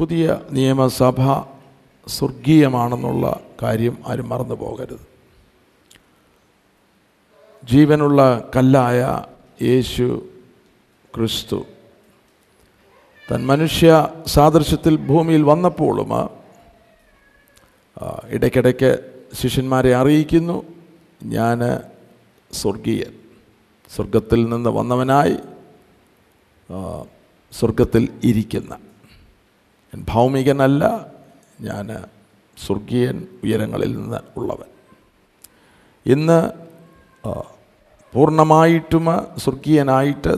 പുതിയ നിയമസഭ സ്വർഗീയമാണെന്നുള്ള കാര്യം ആരും മറന്നു പോകരുത്. ജീവനുള്ള കല്ലായ യേശു ക്രിസ്തു തൻ മനുഷ്യ സാദൃശ്യത്തിൽ ഭൂമിയിൽ വന്നപ്പോഴും ഇടയ്ക്കിടയ്ക്ക് ശിഷ്യന്മാരെ അറിയിക്കുന്നു ഞാൻ സ്വർഗീയൻ. സ്വർഗത്തിൽ നിന്ന് വന്നവനായി സ്വർഗത്തിൽ ഇരിക്കുന്ന ഞാൻ ഭൗമികനല്ല ഞാൻ സ്വർഗീയൻ ഉയരങ്ങളിൽ നിന്ന് ഉള്ളവൻ. ഇന്ന് പൂർണമായിട്ടും സ്വർഗീയനായിട്ട്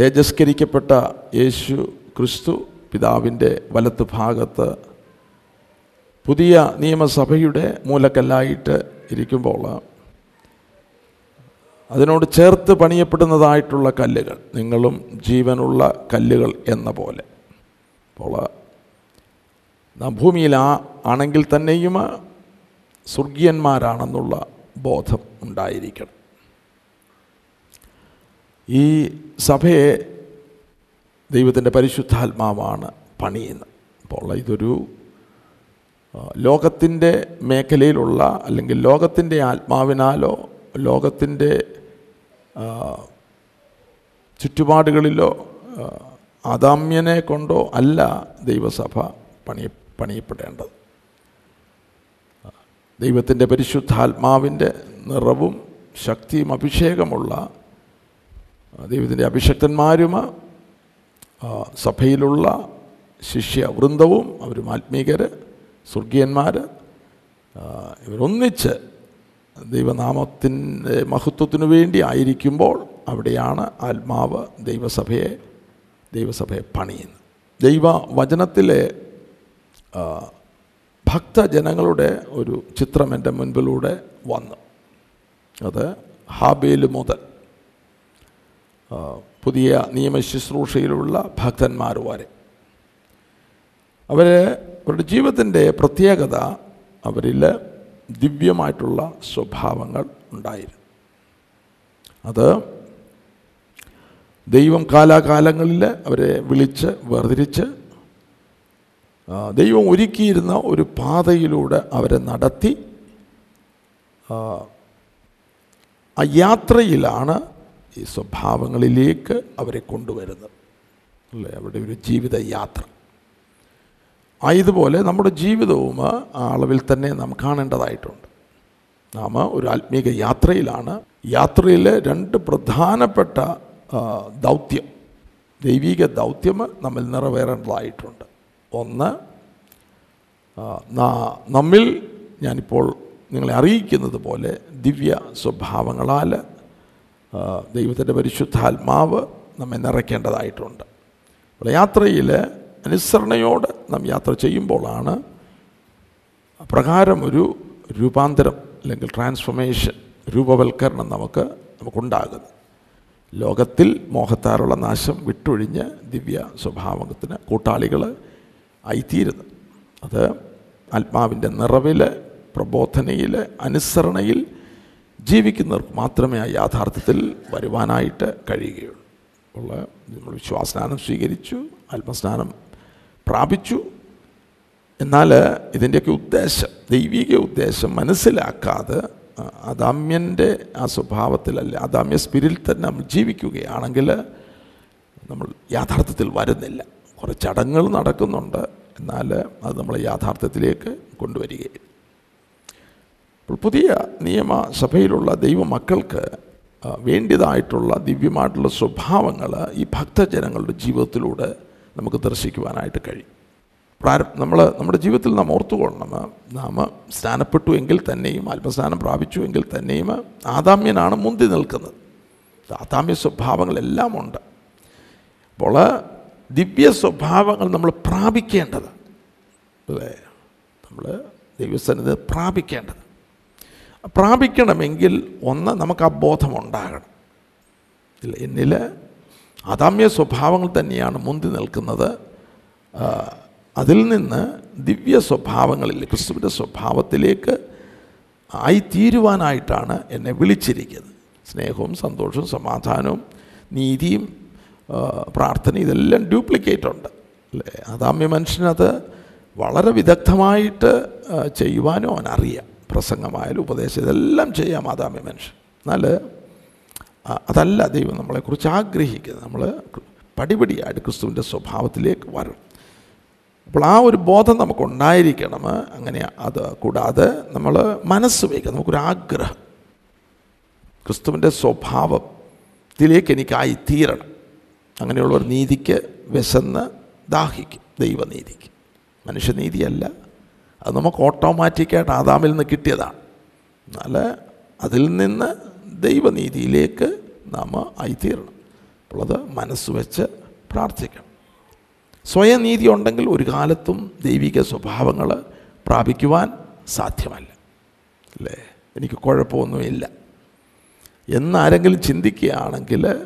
തേജസ്കരിക്കപ്പെട്ട യേശു ക്രിസ്തു പിതാവിന്റെ വലത്ത് ഭാഗത്ത് പുതിയ നിയമസഭയുടെ മൂലക്കല്ലായിട്ട് ഇരിക്കുമ്പോൾ അതിനോട് ചേർത്ത് പണിയപ്പെടുന്നതായിട്ടുള്ള കല്ലുകൾ നിങ്ങളും ജീവനുള്ള കല്ലുകൾ എന്ന പോലെ. അപ്പോൾ നാം ഭൂമിയിൽ ആ ആണെങ്കിൽ തന്നെയും സ്വർഗീയന്മാരാണെന്നുള്ള ബോധം ഉണ്ടായിരിക്കണം. ഈ സഭയെ ദൈവത്തിന്റെ പരിശുദ്ധാത്മാവാണ് പണിയുന്നത്. അപ്പോൾ ഇതൊരു ലോകത്തിന്റെ മേഖലയിലുള്ള അല്ലെങ്കിൽ ലോകത്തിന്റെ ആത്മാവിനാലോ ലോകത്തിന്റെ ചുറ്റുപാടുകളിലോ അദാമ്യനെ കൊണ്ടോ അല്ല ദൈവസഭ പണി പണിയപ്പെടേണ്ടത്. ദൈവത്തിന്റെ പരിശുദ്ധാത്മാവിന്റെ നിറവും ശക്തിയും അഭിഷേകമുള്ള ദൈവത്തിന്റെ അഭിഷക്തന്മാരും സഭയിലുള്ള ശിഷ്യ വൃന്ദവും അവരും ആത്മീകർ സ്വർഗീയന്മാർ ഇവരൊന്നിച്ച് ദൈവനാമത്തിന്റെ മഹത്വത്തിനു വേണ്ടി ആയിരിക്കുമ്പോൾ അവിടെയാണ് ആത്മാവ് ദൈവസഭയെ ദൈവസഭയെ പണിയുന്നത് ദൈവ വചനത്തിലെ ഭക്തജനങ്ങളുടെ ഒരു ചിത്രം എന്റെ മുൻപിലൂടെ വന്നു. അത് ഹാബേൽ മുതൽ പുതിയ നിയമശുശ്രൂഷയിലുള്ള ഭക്തന്മാർ വരെ. അവർ അവരുടെ ജീവിതത്തിന്റെ പ്രത്യേകത അവരിൽ ദിവ്യമായിട്ടുള്ള സ്വഭാവങ്ങൾ ഉണ്ടായിരുന്നു. അത് ദൈവം കാലാകാലങ്ങളിൽ അവരെ വിളിച്ച് വേർതിരിച്ച് ദൈവം ഒരുക്കിയിരുന്ന ഒരു പാതയിലൂടെ അവരെ നടത്തി ആ, യാത്രയിലാണ് ഈ സ്വഭാവങ്ങളിലേക്ക് അവരെ കൊണ്ടുവരുന്നത്. അല്ലേ? അവരുടെ ഒരു ജീവിത യാത്ര ആയതുപോലെ നമ്മുടെ ജീവിതവും ആ അളവിൽ തന്നെ നാം കാണേണ്ടതായിട്ടുണ്ട്. നാം ഒരു ആത്മീക യാത്രയിലാണ്. യാത്രയിലെ രണ്ട് പ്രധാനപ്പെട്ട ദൗത്യം. ദൈവിക ദൗത്യം നമ്മൾ നിറവേറേണ്ടതായിട്ടുണ്ട്. ഒന്ന് നമ്മിൽ ഞാനിപ്പോൾ നിങ്ങളെ അറിയിക്കുന്നത് പോലെ ദിവ്യ സ്വഭാവങ്ങളാൽ ദൈവത്തിന്റെ പരിശുദ്ധാത്മാവ് നമ്മെ നിറയ്ക്കേണ്ടതായിട്ടുണ്ട്. അപ്പോൾ യാത്രയിൽ അനുസരണയോട് നാം യാത്ര ചെയ്യുമ്പോഴാണ് പ്രകാരം ഒരു രൂപാന്തരം അല്ലെങ്കിൽ ട്രാൻസ്ഫോർമേഷൻ രൂപവൽക്കരണം നമുക്ക് നമുക്കുണ്ടാകുന്നത്. ലോകത്തിൽ മോഹത്താറുള്ള നാശം വിട്ടൊഴിഞ്ഞ് ദിവ്യ സ്വഭാവത്തിന് കൂട്ടാളികൾ ആയിത്തീരുന്നു. അത് ആത്മാവിന്റെ നിറവിൽ പ്രബോധനയിൽ അനുസരണയിൽ ജീവിക്കുന്നവർക്ക് മാത്രമേ ആ യാഥാർത്ഥ്യത്തിൽ വരുവാനായിട്ട് കഴിയുകയുള്ളൂ. ഉള്ള നമ്മൾ വിശ്വാസസ്നാനം സ്വീകരിച്ചു ആത്മസ്നാനം പ്രാപിച്ചു. എന്നാൽ ഇതിന്റെയൊക്കെ ഉദ്ദേശം ദൈവിക ഉദ്ദേശം മനസ്സിലാക്കാതെ അദാമ്യന്റെ ആ സ്വഭാവത്തിലല്ല അദാമ്യ സ്പിരിറ്റിൽ തന്നെ നമ്മൾ ജീവിക്കുകയാണെങ്കിൽ നമ്മൾ യാഥാർത്ഥ്യത്തിൽ വരുന്നില്ല. കുറേ ചടങ്ങുകൾ നടക്കുന്നുണ്ട് എന്നാൽ അത് നമ്മളെ യാഥാർത്ഥ്യത്തിലേക്ക് കൊണ്ടുവരികയില്ല അപ്പോൾ പുതിയ നിയമസഭയിലുള്ള ദൈവമക്കൾക്ക് വേണ്ടിയതായിട്ടുള്ള ദിവ്യമായിട്ടുള്ള സ്വഭാവങ്ങൾ ഈ ഭക്തജനങ്ങളുടെ ജീവിതത്തിലൂടെ നമുക്ക് ദർശിക്കുവാനായിട്ട് കഴിയും. പ്രാരം നമ്മൾ നമ്മുടെ ജീവിതത്തിൽ നാം ഓർത്തുകൊള്ളണം. നാം സ്നാനപ്പെട്ടു എങ്കിൽ തന്നെയും ആത്മസ്നാനം പ്രാപിച്ചു എങ്കിൽ തന്നെയും ആദാമ്യനാണ് മുന്തി നിൽക്കുന്നത്. ആദാമ്യ സ്വഭാവങ്ങളെല്ലാം ഉണ്ട്. അപ്പോൾ ദിവ്യ സ്വഭാവങ്ങൾ നമ്മൾ പ്രാപിക്കേണ്ടത്. അല്ലേ? നമ്മൾ ദൈവസ്ഥാനത്ത് പ്രാപിക്കേണ്ടത്. പ്രാപിക്കണമെങ്കിൽ ഒന്ന് നമുക്ക് ആ ബോധമുണ്ടാകണം. ഇല്ല എന്നിൽ അദാമ്യ സ്വഭാവങ്ങൾ തന്നെയാണ് മുന്തി നിൽക്കുന്നത്. അതിൽ നിന്ന് ദിവ്യ സ്വഭാവങ്ങളിൽ ക്രിസ്തുവിന്റെ സ്വഭാവത്തിലേക്ക് ആയിത്തീരുവാനായിട്ടാണ് എന്നെ വിളിച്ചിരിക്കുന്നത്. സ്നേഹവും സന്തോഷവും സമാധാനവും നീതിയും പ്രാർത്ഥന ഇതെല്ലാം ഡ്യൂപ്ലിക്കേറ്റ് ഉണ്ട്. അല്ലേ? അതാമ്യ മനുഷ്യനത് വളരെ വിദഗ്ധമായിട്ട് ചെയ്യുവാനോ അവനറിയാം. പ്രസംഗമായാലും ഉപദേശം ഇതെല്ലാം ചെയ്യാം ആദാമ്യ മനുഷ്യൻ. എന്നാൽ അതല്ല ദൈവം നമ്മളെക്കുറിച്ച് ആഗ്രഹിക്കുന്നത്. നമ്മൾ പടിപടിയായിട്ട് ക്രിസ്തുവിന്റെ സ്വഭാവത്തിലേക്ക് വരണം. അപ്പോൾ ആ ഒരു ബോധം നമുക്കുണ്ടായിരിക്കണം. അങ്ങനെ അത് കൂടാതെ നമ്മൾ മനസ്സ് വയ്ക്കുക നമുക്കൊരാഗ്രഹം ക്രിസ്തുവിന്റെ സ്വഭാവത്തിലേക്ക് എനിക്കായി തീരണം. അങ്ങനെയുള്ള ഒരു നീതിക്ക് വിശന്ന് ദാഹിക്കും. ദൈവനീതിക്ക്. മനുഷ്യനീതിയല്ല. അത് നമുക്ക് ഓട്ടോമാറ്റിക്കായിട്ട് ആദാമിൽ നിന്ന് കിട്ടിയതാണ്. എന്നാൽ അതിൽ നിന്ന് ദൈവനീതിയിലേക്ക് നാം ആയിത്തീരണം. അപ്പോൾ അത് മനസ്സ് വെച്ച് പ്രാർത്ഥിക്കണം. സ്വയനീതി ഉണ്ടെങ്കിൽ ഒരു കാലത്തും ദൈവിക സ്വഭാവങ്ങൾ പ്രാപിക്കുവാൻ സാധ്യമല്ല. അല്ലേ? എനിക്ക് കുഴപ്പമൊന്നുമില്ല. എന്നാരെങ്കിലും ചിന്തിക്കുകയാണെങ്കിൽ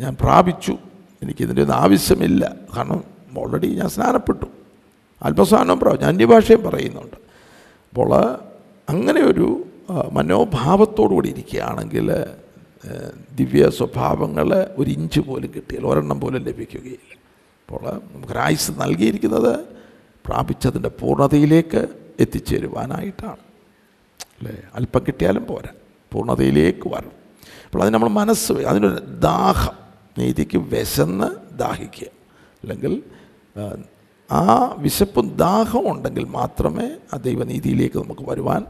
ഞാൻ പ്രാപിച്ചു. എനിക്കിതിന്റെ ഒന്നും ആവശ്യമില്ല. കാരണം ഓൾറെഡി ഞാൻ സ്നാനപ്പെട്ടു. അല്പസ്നാനം പ്രാപിച്ചു അന്യഭാഷയും പറയുന്നുണ്ട്. അപ്പോൾ അങ്ങനെ ഒരു മനോഭാവത്തോടുകൂടി ഇരിക്കുകയാണെങ്കിൽ ദിവ്യ സ്വഭാവങ്ങൾ ഒരു ഇഞ്ച് പോലും കിട്ടിയാൽ ഒരെണ്ണം പോലും ലഭിക്കുകയില്ല. അപ്പോൾ നമുക്കൊരായുസ് നൽകിയിരിക്കുന്നത് പ്രാപിച്ചതിന്റെ പൂർണതയിലേക്ക് എത്തിച്ചേരുവാനായിട്ടാണ്. അല്ലേ? അല്പം കിട്ടിയാലും പോരാ. പൂർണതയിലേക്ക് വരണം. അപ്പോൾ അത് നമ്മൾ മനസ്സ് അതിനൊരു ദാഹം നീതിക്ക് വിശന്ന് ദാഹിക്കുക. അല്ലെങ്കിൽ ആ, വിശപ്പും ദാഹം ഉണ്ടെങ്കിൽ മാത്രമേ ആ ദൈവനീതിയിലേക്ക് നമുക്ക് വരുവാൻ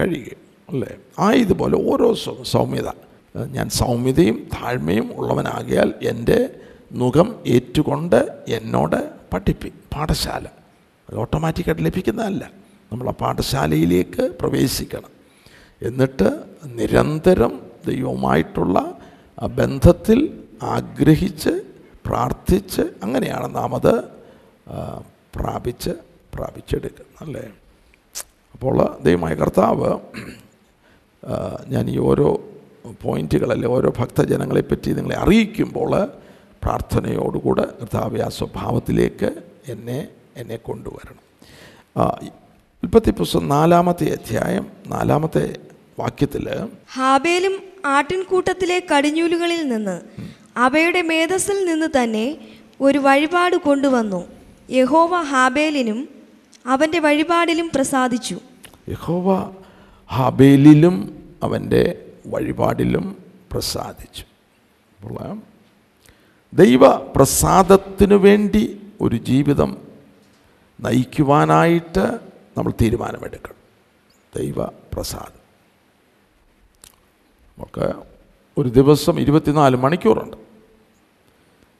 കഴിയുകയും അല്ലേ? ആ ഇതുപോലെ ഓരോ സൗമ്യത. ഞാൻ സൗമ്യതയും താഴ്മയും ഉള്ളവനാകിയാൽ എന്റെ മുഖം ഏറ്റുകൊണ്ട് എന്നോട് പഠിപ്പി പാഠശാല. അത് ഓട്ടോമാറ്റിക്കായിട്ട് ലഭിക്കുന്നതല്ല. നമ്മൾ ആ പാഠശാലയിലേക്ക് പ്രവേശിക്കണം. എന്നിട്ട് നിരന്തരം ദൈവമായിട്ടുള്ള ബന്ധത്തിൽ ആഗ്രഹിച്ച് പ്രാർത്ഥിച്ച് അങ്ങനെയാണ് നാം അത് പ്രാപിച്ച് പ്രാപിച്ചെടുക്കുന്നത് അല്ലേ? അപ്പോൾ ദൈവമായ കർത്താവ് ഞാൻ ഈ ഓരോ പോയിന്റുകളല്ലേ ഓരോ ഭക്തജനങ്ങളെപ്പറ്റി നിങ്ങളെ അറിയിക്കുമ്പോൾ പ്രാർത്ഥനയോടുകൂടെ കർത്താവ് ആ സ്വഭാവത്തിലേക്ക് എന്നെ എന്നെ കൊണ്ടുവരണം. ഉൽപ്പത്തി പുസ്തകം നാലാമത്തെ അധ്യായം നാലാമത്തെ വാക്യത്തിൽ ഹാബേലും ആട്ടിൻകൂട്ടത്തിലെ കടിഞ്ഞൂലുകളിൽ നിന്ന് അവയുടെ മേധസ്സിൽ നിന്ന് തന്നെ ഒരു വഴിപാട് കൊണ്ടുവന്നു. യഹോവ ഹാബേലിനും അവന്റെ വഴിപാടിലും പ്രസാദിച്ചു. യഹോവ ഹാബേലിലും അവന്റെ വഴിപാടിലും പ്രസാദിച്ചു. അപ്പോൾ ദൈവ പ്രസാദത്തിനു വേണ്ടി ഒരു ജീവിതം നയിക്കുവാനായിട്ട് നമ്മൾ തീരുമാനമെടുക്കണം. ദൈവ പ്രസാദം നമുക്ക് ഒരു ദിവസം ഇരുപത്തിനാല് മണിക്കൂറുണ്ട്.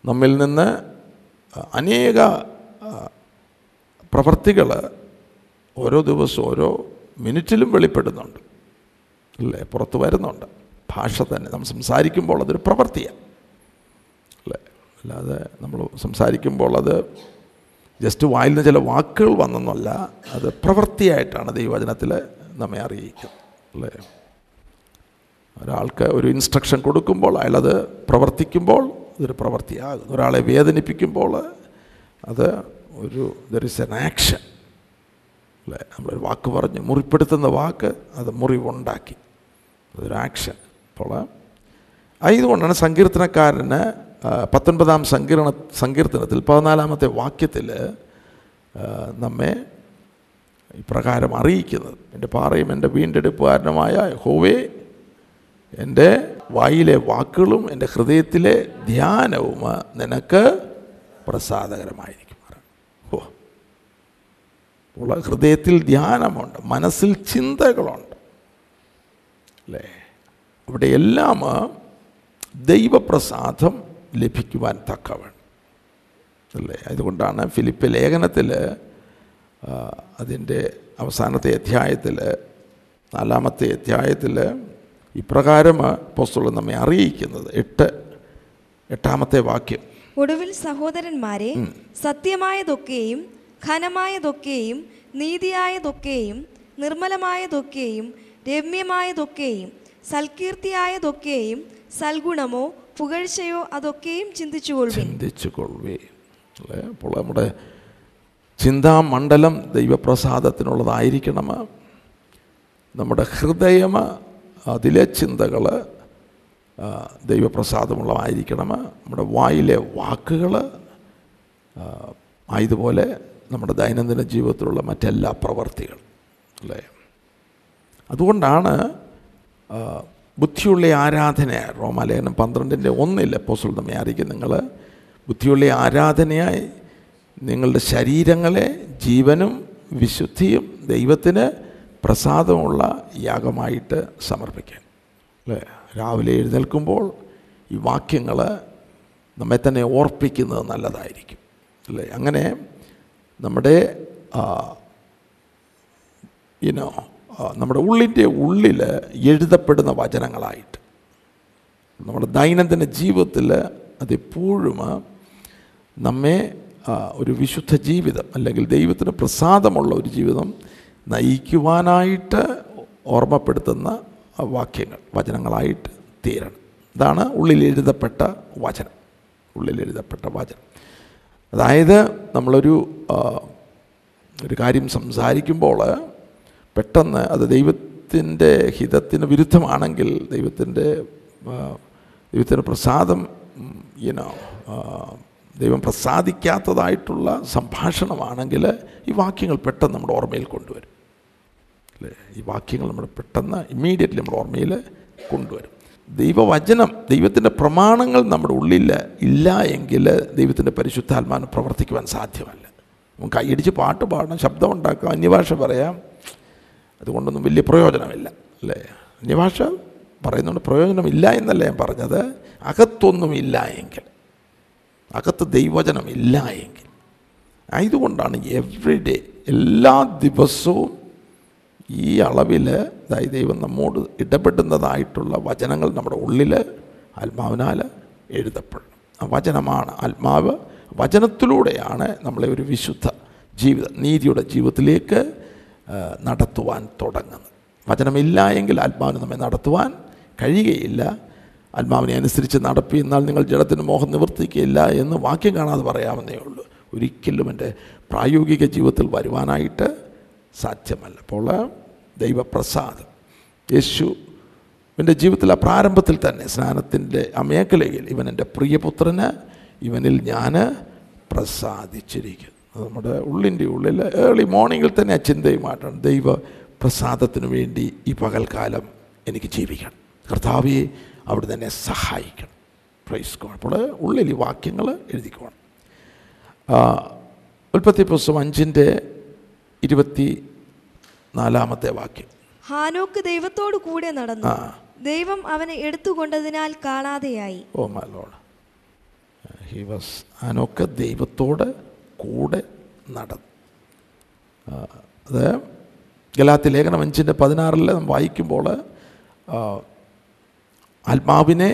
നമ്മിൽ നിന്ന് അനേക പ്രവർത്തികൾ ഓരോ ദിവസവും ഓരോ മിനിറ്റിലും വെളിപ്പെടുന്നുണ്ട്. അല്ലേ? പുറത്ത് വരുന്നുണ്ട്. ഭാഷ തന്നെ. നമ്മൾ സംസാരിക്കുമ്പോൾ അതൊരു പ്രവൃത്തിയാണ്. അല്ലാതെ നമ്മൾ സംസാരിക്കുമ്പോൾ അത് ജസ്റ്റ് വായിൽ നിന്ന് ചില വാക്കുകൾ വന്നെന്നല്ല അത് പ്രവൃത്തിയായിട്ടാണ് ദൈവവചനത്തിൽ നമ്മെ അറിയിക്കുന്നത് അല്ലേ? ഒരാൾക്ക് ഒരു ഇൻസ്ട്രക്ഷൻ കൊടുക്കുമ്പോൾ അയാളത് പ്രവർത്തിക്കുമ്പോൾ അതൊരു പ്രവൃത്തിയാകുന്നു. ഒരാളെ വേദനിപ്പിക്കുമ്പോൾ അത് ഒരു ദർ ഇസ് എൻ ആക്ഷൻ അല്ലേ? നമ്മളൊരു വാക്ക് പറഞ്ഞ് മുറിപ്പെടുത്തുന്ന വാക്ക് അത് മുറിവുണ്ടാക്കി. അതൊരു ആക്ഷൻ അപ്പോൾ ആയതുകൊണ്ടാണ് സങ്കീർത്തനക്കാരന് പത്തൊൻപതാം സങ്കീർണ സങ്കീർത്തനത്തിൽ പതിനാലാമത്തെ വാക്യത്തിൽ നമ്മെ ഇപ്രകാരം അറിയിക്കുന്നത്. എന്റെ പാറയും എന്റെ വീണ്ടെടുപ്പുകാരനുമായ ഹോവേ എന്റെ വായിലെ വാക്കുകളും എന്റെ ഹൃദയത്തിലെ ധ്യാനവും നിനക്ക് പ്രസാദകരമായിരിക്കും ഓ ഉള്ള ഹൃദയത്തിൽ ധ്യാനമുണ്ട് മനസ്സിൽ ചിന്തകളുണ്ട്. അല്ലേ? അവിടെയെല്ലാം ദൈവപ്രസാദം ലഭിക്കുവാൻ തക്കവണ് അല്ലേ? അതുകൊണ്ടാണ് ഫിലിപ്പ് ലേഖനത്തിൽ അതിന്റെ അവസാനത്തെ അധ്യായത്തിൽ നാലാമത്തെ അധ്യായത്തിൽ ഇപ്രകാരം പുസ്തകം നമ്മെ അറിയിക്കുന്നത്. എട്ട് എട്ടാമത്തെ വാക്യം. ഒടുവിൽ സഹോദരന്മാരെ സത്യമായതൊക്കെയും ഘനമായതൊക്കെയും നീതിയായതൊക്കെയും നിർമ്മലമായതൊക്കെയും രമ്യമായതൊക്കെയും സൽകീർത്തിയായതൊക്കെയും സൽഗുണമോ പുകഴ്ചയോ അതൊക്കെയും ചിന്തിച്ചു ചിന്തിച്ചു അല്ലേ? അപ്പോൾ നമ്മുടെ ചിന്താമണ്ഡലം ദൈവപ്രസാദത്തിനുള്ളതായിരിക്കണം. നമ്മുടെ ഹൃദയം അതിലെ ചിന്തകൾ ദൈവപ്രസാദമുള്ളതായിരിക്കണം. നമ്മുടെ വായിലെ വാക്കുകൾ ആയതുപോലെ നമ്മുടെ ദൈനംദിന ജീവിതത്തിലുള്ള മറ്റെല്ലാ പ്രവർത്തികളും അല്ലേ? അതുകൊണ്ടാണ് ബുദ്ധിയുള്ള ആരാധന റോമാലേഖനം പന്ത്രണ്ടിന്റെ ഒന്നിൽ അപ്പോസ്തലൻ നമ്മെ നിങ്ങൾ ബുദ്ധിയുള്ള ആരാധനയായി നിങ്ങളുടെ ശരീരങ്ങളെ ജീവനും വിശുദ്ധിയും ദൈവത്തിന് പ്രസാദമുള്ള യാഗമായിട്ട് സമർപ്പിക്കാൻ അല്ലേ? രാവിലെ എഴുന്നേൽക്കുമ്പോൾ ഈ വാക്യങ്ങൾ നമ്മെ തന്നെ ഓർപ്പിക്കുന്നത് നല്ലതായിരിക്കും. അല്ലേ? അങ്ങനെ നമ്മുടെ ഇനോ നമ്മുടെ ഉള്ളിന്റെ ഉള്ളിൽ എഴുതപ്പെടുന്ന വചനങ്ങളായിട്ട്. നമ്മുടെ ദൈനംദിന ജീവിതത്തിൽ അതെപ്പോഴും നമ്മെ ഒരു വിശുദ്ധ ജീവിതം അല്ലെങ്കിൽ ദൈവത്തിന് പ്രസാദമുള്ള ഒരു ജീവിതം നയിക്കുവാനായിട്ട് ഓർമ്മപ്പെടുത്തുന്ന വാക്യങ്ങൾ വചനങ്ങളായിട്ട് തീരണം. ഇതാണ് ഉള്ളിൽ എഴുതപ്പെട്ട വചനം. ഉള്ളിൽ എഴുതപ്പെട്ട വചനം. അതായത് നമ്മളൊരു ഒരു കാര്യം സംസാരിക്കുമ്പോൾ പെട്ടെന്ന് അത് ദൈവത്തിന്റെ ഹിതത്തിന് വിരുദ്ധമാണെങ്കിൽ ദൈവത്തിന്റെ ദൈവത്തിന്റെ പ്രസാദം ഇനോ ദൈവം പ്രസാദിക്കാത്തതായിട്ടുള്ള സംഭാഷണമാണെങ്കിൽ ഈ വാക്യങ്ങൾ പെട്ടെന്ന് നമ്മുടെ ഓർമ്മയിൽ കൊണ്ടുവരും. അല്ലേ? ഈ വാക്യങ്ങൾ നമ്മൾ പെട്ടെന്ന് ഇമ്മീഡിയറ്റ്ലി നമ്മുടെ ഓർമ്മയിൽ കൊണ്ടുവരും. ദൈവവചനം ദൈവത്തിന്റെ പ്രമാണങ്ങൾ നമ്മുടെ ഉള്ളിൽ ഇല്ല എങ്കിൽ ദൈവത്തിന്റെ പരിശുദ്ധാത്മാവിന് പ്രവർത്തിക്കുവാൻ സാധ്യമല്ല. നമുക്ക് കൈയടിച്ച് പാട്ട് പാടണം ശബ്ദം ഉണ്ടാക്കാം അന്യഭാഷ പറയാം. അതുകൊണ്ടൊന്നും വലിയ പ്രയോജനമില്ല അല്ലേ? അന്യഭാഷ പറയുന്നുണ്ട് പ്രയോജനമില്ല എന്നല്ല ഞാൻ പറഞ്ഞത്. അകത്തൊന്നുമില്ല എങ്കിൽ അകത്ത് ദൈവചനം ഇല്ല എങ്കിൽ ആയതുകൊണ്ടാണ് എവ്രി ഡേ എല്ലാ ദിവസവും ഈ അളവിൽ ദൈവം നമ്മോട് ഇടപെടുന്നതായിട്ടുള്ള വചനങ്ങൾ നമ്മുടെ ഉള്ളിൽ ആത്മാവിനാൽ എഴുതപ്പെടണം ആ വചനമാണ് ആത്മാവ്. വചനത്തിലൂടെയാണ് നമ്മളെ ഒരു വിശുദ്ധ ജീവിത നീതിയുടെ ജീവിതത്തിലേക്ക് നടത്തുവാൻ തുടങ്ങുന്നത് വചനമില്ല എങ്കിൽ ആത്മാവിന് നമ്മെ നടത്തുവാൻ കഴിയുകയില്ല. ആത്മാവിനെ അനുസരിച്ച് നടപ്പി എന്നാൽ നിങ്ങൾ ജഡത്തിന് മോഹം നിവർത്തിക്കുകയില്ല എന്ന് വാക്യം കാണാതെ പറയാമെന്നേ ഉള്ളൂ. ഒരിക്കലും എന്റെ പ്രായോഗിക ജീവിതത്തിൽ വരുവാനായിട്ട് സാധ്യമല്ല. അപ്പോൾ ദൈവപ്രസാദം. യേശു എന്റെ ജീവിതത്തിൽ ആ പ്രാരംഭത്തിൽ തന്നെ സ്നാനത്തിന്റെ ആ മേഖലയിൽ ഇവൻ എന്റെ പ്രിയപുത്രന് ഇവനിൽ ഞാൻ പ്രസാദിച്ചിരിക്കുന്നു. നമ്മുടെ ഉള്ളിന്റെ ഉള്ളിൽ ഏർലി മോർണിംഗിൽ തന്നെ ആ ചിന്തയുമായിട്ടാണ് ദൈവ പ്രസാദത്തിന് വേണ്ടി ഈ പകൽക്കാലം എനിക്ക് ജീവിക്കണം. കർത്താവെ അവിടെ തന്നെ സഹായിക്കണം. പ്രൈസ് ഗോഡ് അപ്പോൾ ഉള്ളിൽ ഈ വാക്യങ്ങൾ എഴുതിക്കോണം. ഉൽപ്പത്തി പുസ്തകം അഞ്ചിന്റെ ഇരുപത്തി നാലാമത്തെ വാക്യം. ഹാനോക്ക് ദൈവത്തോട് കൂടെ നടന്നു. ദൈവം അവനെ എടുത്തുകൊണ്ടതിനാൽ കാണാതെയായി. Oh my lord he was ഹാനോക്ക് ദൈവത്തോട് കൂടെ നടന്നു അത് ഗലാത്തി ലേഖനം അഞ്ചിന്റെ പതിനാറിൽ നമ്മൾ വായിക്കുമ്പോൾ ആത്മാവിനെ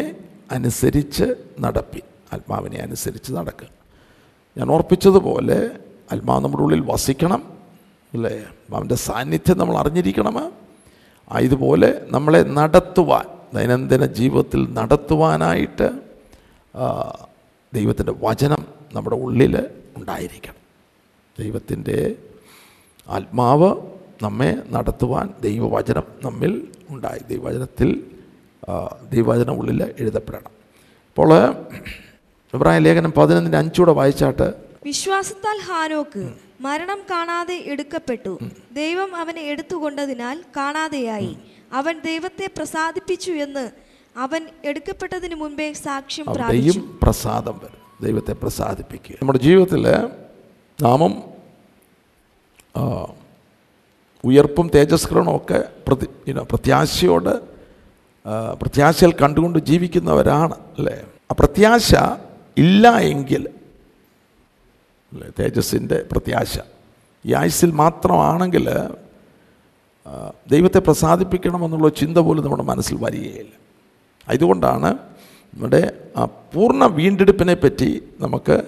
അനുസരിച്ച് നടപ്പി. ആത്മാവിനെ അനുസരിച്ച് നടക്കുക. ഞാൻ ഓർപ്പിച്ചതുപോലെ ആത്മാവ് നമ്മുടെ ഉള്ളിൽ വസിക്കണം അല്ലേ? അവന്റെ സാന്നിധ്യം നമ്മൾ അറിഞ്ഞിരിക്കണം. ആയതുപോലെ നമ്മളെ നടത്തുവാൻ ദൈനംദിന ജീവിതത്തിൽ നടത്തുവാനായിട്ട് ദൈവത്തിന്റെ വചനം നമ്മുടെ ഉള്ളിൽ ഉണ്ടായിരിക്കണം ദൈവത്തിന്റെ ആത്മാവ് നമ്മെ നടത്തുവാൻ ദൈവവചനം നമ്മിൽ ഉണ്ടായി. ദൈവവചനത്തിൽ ദൈവവചനം ഉള്ളിൽ എഴുതപ്പെടണം. അപ്പോൾ ഇബ്രാഹിം ലേഖനം പതിനൊന്നിന്റെ അഞ്ചൂടെ വായിച്ചാട്ട് വിശ്വാസത്താൽ ഹാനോക്ക് മരണം കാണാതെ എടുക്കപ്പെട്ടു. ദൈവം അവനെ എടുത്തുകൊണ്ടതിനാൽ കാണാതെയായി. അവൻ ദൈവത്തെ പ്രസാദിപ്പിച്ചു എന്ന് അവൻ എടുക്കപ്പെട്ടതിന് മുമ്പേ സാക്ഷ്യം പ്രാപിച്ചു. പ്രസാദം വരും. ദൈവത്തെ പ്രസാദിപ്പിക്കുക. നമ്മുടെ ജീവിതത്തിൽ നാമം ഉയർപ്പും തേജസ്കരണവും ഒക്കെ പ്രതി പ്രത്യാശയോട് പ്രത്യാശയിൽ കണ്ടുകൊണ്ട് ജീവിക്കുന്നവരാണ് അല്ലേ? ആ പ്രത്യാശ ഇല്ല എങ്കിൽ അല്ലേ തേജസ്സിന്റെ പ്രത്യാശ. ഈ ആയുസിൽ മാത്രമാണെങ്കിൽ ദൈവത്തെ പ്രസാദിപ്പിക്കണമെന്നുള്ള ചിന്ത പോലും നമ്മുടെ മനസ്സിൽ വരികയില്ല. അതുകൊണ്ടാണ് നമ്മുടെ ആ പൂർണ വീണ്ടെടുപ്പിനെ പറ്റി നമുക്ക്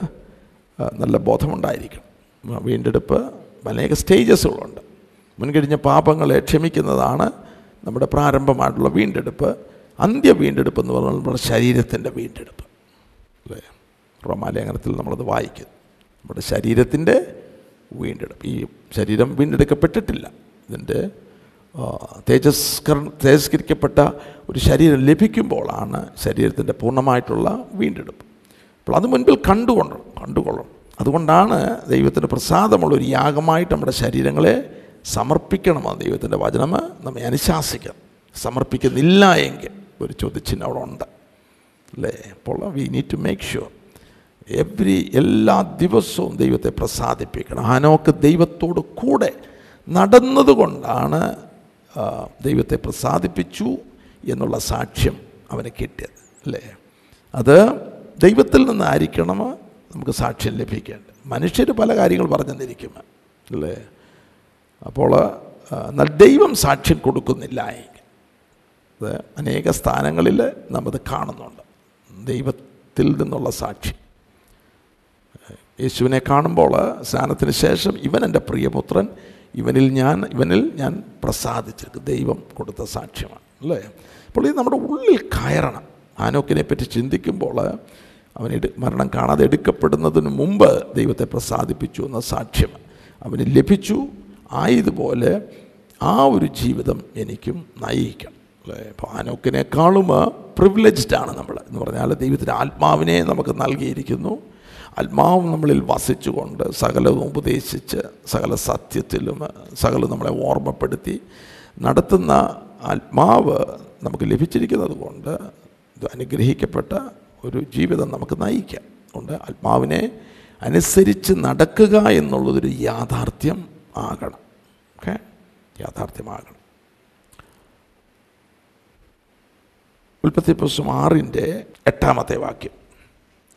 നല്ല ബോധമുണ്ടായിരിക്കണം ആ വീണ്ടെടുപ്പ് അനേക സ്റ്റേജസുകളുണ്ട്. മുൻകഴിഞ്ഞ പാപങ്ങളെ ക്ഷമിക്കുന്നതാണ് നമ്മുടെ പ്രാരംഭമായിട്ടുള്ള വീണ്ടെടുപ്പ്. അന്ത്യ വീണ്ടെടുപ്പ് എന്ന് പറഞ്ഞാൽ നമ്മുടെ ശരീരത്തിന്റെ വീണ്ടെടുപ്പ്. അല്ലേ? റോമാലേഖനത്തിൽ നമ്മളത് വായിക്കുന്നു നമ്മുടെ ശരീരത്തിന്റെ വീണ്ടെടുപ്പ്. ഈ ശരീരം വീണ്ടെടുക്കപ്പെട്ടിട്ടില്ല. ഇതിന്റെ ആ, തേജസ്കര തേജസ്കരിക്കപ്പെട്ട ഒരു ശരീരം ലഭിക്കുമ്പോഴാണ് ശരീരത്തിന്റെ പൂർണമായിട്ടുള്ള വീണ്ടെടുപ്പ്. അപ്പോൾ അത് മുൻപിൽ കണ്ടുകൊള്ളണം കണ്ടുകൊള്ളണം. അതുകൊണ്ടാണ് ദൈവത്തിന് പ്രസാദമുള്ള ഒരു യാഗമായിട്ട് നമ്മുടെ ശരീരങ്ങളെ സമർപ്പിക്കണമെന്ന് ദൈവത്തിന്റെ വചനം. നമ്മെ അനുശാസിക്കണം സമർപ്പിക്കുന്നില്ല എങ്കിൽ ഒരു ചോദ്യചിഹ്നം അവിടെ ഉണ്ട്. അല്ലേ? അപ്പോൾ we need to make sure every എല്ലാ ദിവസവും ദൈവത്തെ പ്രസാദിപ്പിക്കണം. ഹാനോക്ക് ദൈവത്തോട് കൂടെ നടന്നതുകൊണ്ടാണ് ദൈവത്തെ പ്രസാദിപ്പിച്ചു എന്നുള്ള സാക്ഷ്യം അവന് കിട്ടിയത് അല്ലേ? അത് ദൈവത്തിൽ നിന്നായിരിക്കണം നമുക്ക് സാക്ഷ്യം ലഭിക്കേണ്ടത്? മനുഷ്യർ പല കാര്യങ്ങൾ പറഞ്ഞെന്നിരിക്കും അല്ലേ? അപ്പോൾ എന്നാൽ ദൈവം സാക്ഷ്യം കൊടുക്കുന്നില്ല അത് അനേക സ്ഥാനങ്ങളിൽ നമ്മത് കാണുന്നുണ്ട്. ദൈവത്തിൽ നിന്നുള്ള സാക്ഷി യേശുവിനെ കാണുമ്പോൾ സ്നാനത്തിന് ശേഷം ഇവൻ എന്റെ പ്രിയപുത്രൻ ഇവനിൽ ഞാൻ ഇവനിൽ ഞാൻ പ്രസാദിച്ചിരിക്കും. ദൈവം കൊടുത്ത സാക്ഷ്യമാണ്. അല്ലേ? അപ്പോൾ ഇത് നമ്മുടെ ഉള്ളിൽ കയറണം. ആനോക്കിനെ പറ്റി ചിന്തിക്കുമ്പോൾ അവൻ മരണം കാണാതെ എടുക്കപ്പെടുന്നതിന് മുമ്പ് ദൈവത്തെ പ്രസാദിപ്പിച്ചു എന്ന സാക്ഷ്യം അവന് ലഭിച്ചു. ആയതുപോലെ ആ ഒരു ജീവിതം എനിക്കും നയിക്കണം അല്ലേ? അപ്പോൾ ആനോക്കിനേക്കാളും പ്രിവിലേജ്ഡ് ആണ് നമ്മൾ എന്ന് പറഞ്ഞാൽ ദൈവത്തിന്റെ ആത്മാവിനെ നമുക്ക് നൽകിയിരിക്കുന്നു. ആത്മാവ് നമ്മളിൽ വസിച്ചുകൊണ്ട് സകലവും ഉപദേശിച്ച് സകല സത്യത്തിലും സകലം നമ്മളെ ഓർമ്മപ്പെടുത്തി നടത്തുന്ന ആത്മാവ് നമുക്ക് ലഭിച്ചിരിക്കുന്നത് കൊണ്ട് അനുഗ്രഹിക്കപ്പെട്ട ഒരു ജീവിതം നമുക്ക് നയിക്കാം. അതുകൊണ്ട് ആത്മാവിനെ അനുസരിച്ച് നടക്കുക എന്നുള്ളതൊരു യാഥാർത്ഥ്യം ആകണം. ഓക്കെ? യാഥാർത്ഥ്യമാകണം ഉൽപ്പത്തി പുസ്തകം ആറിന്റെ എട്ടാമത്തെ വാക്യം.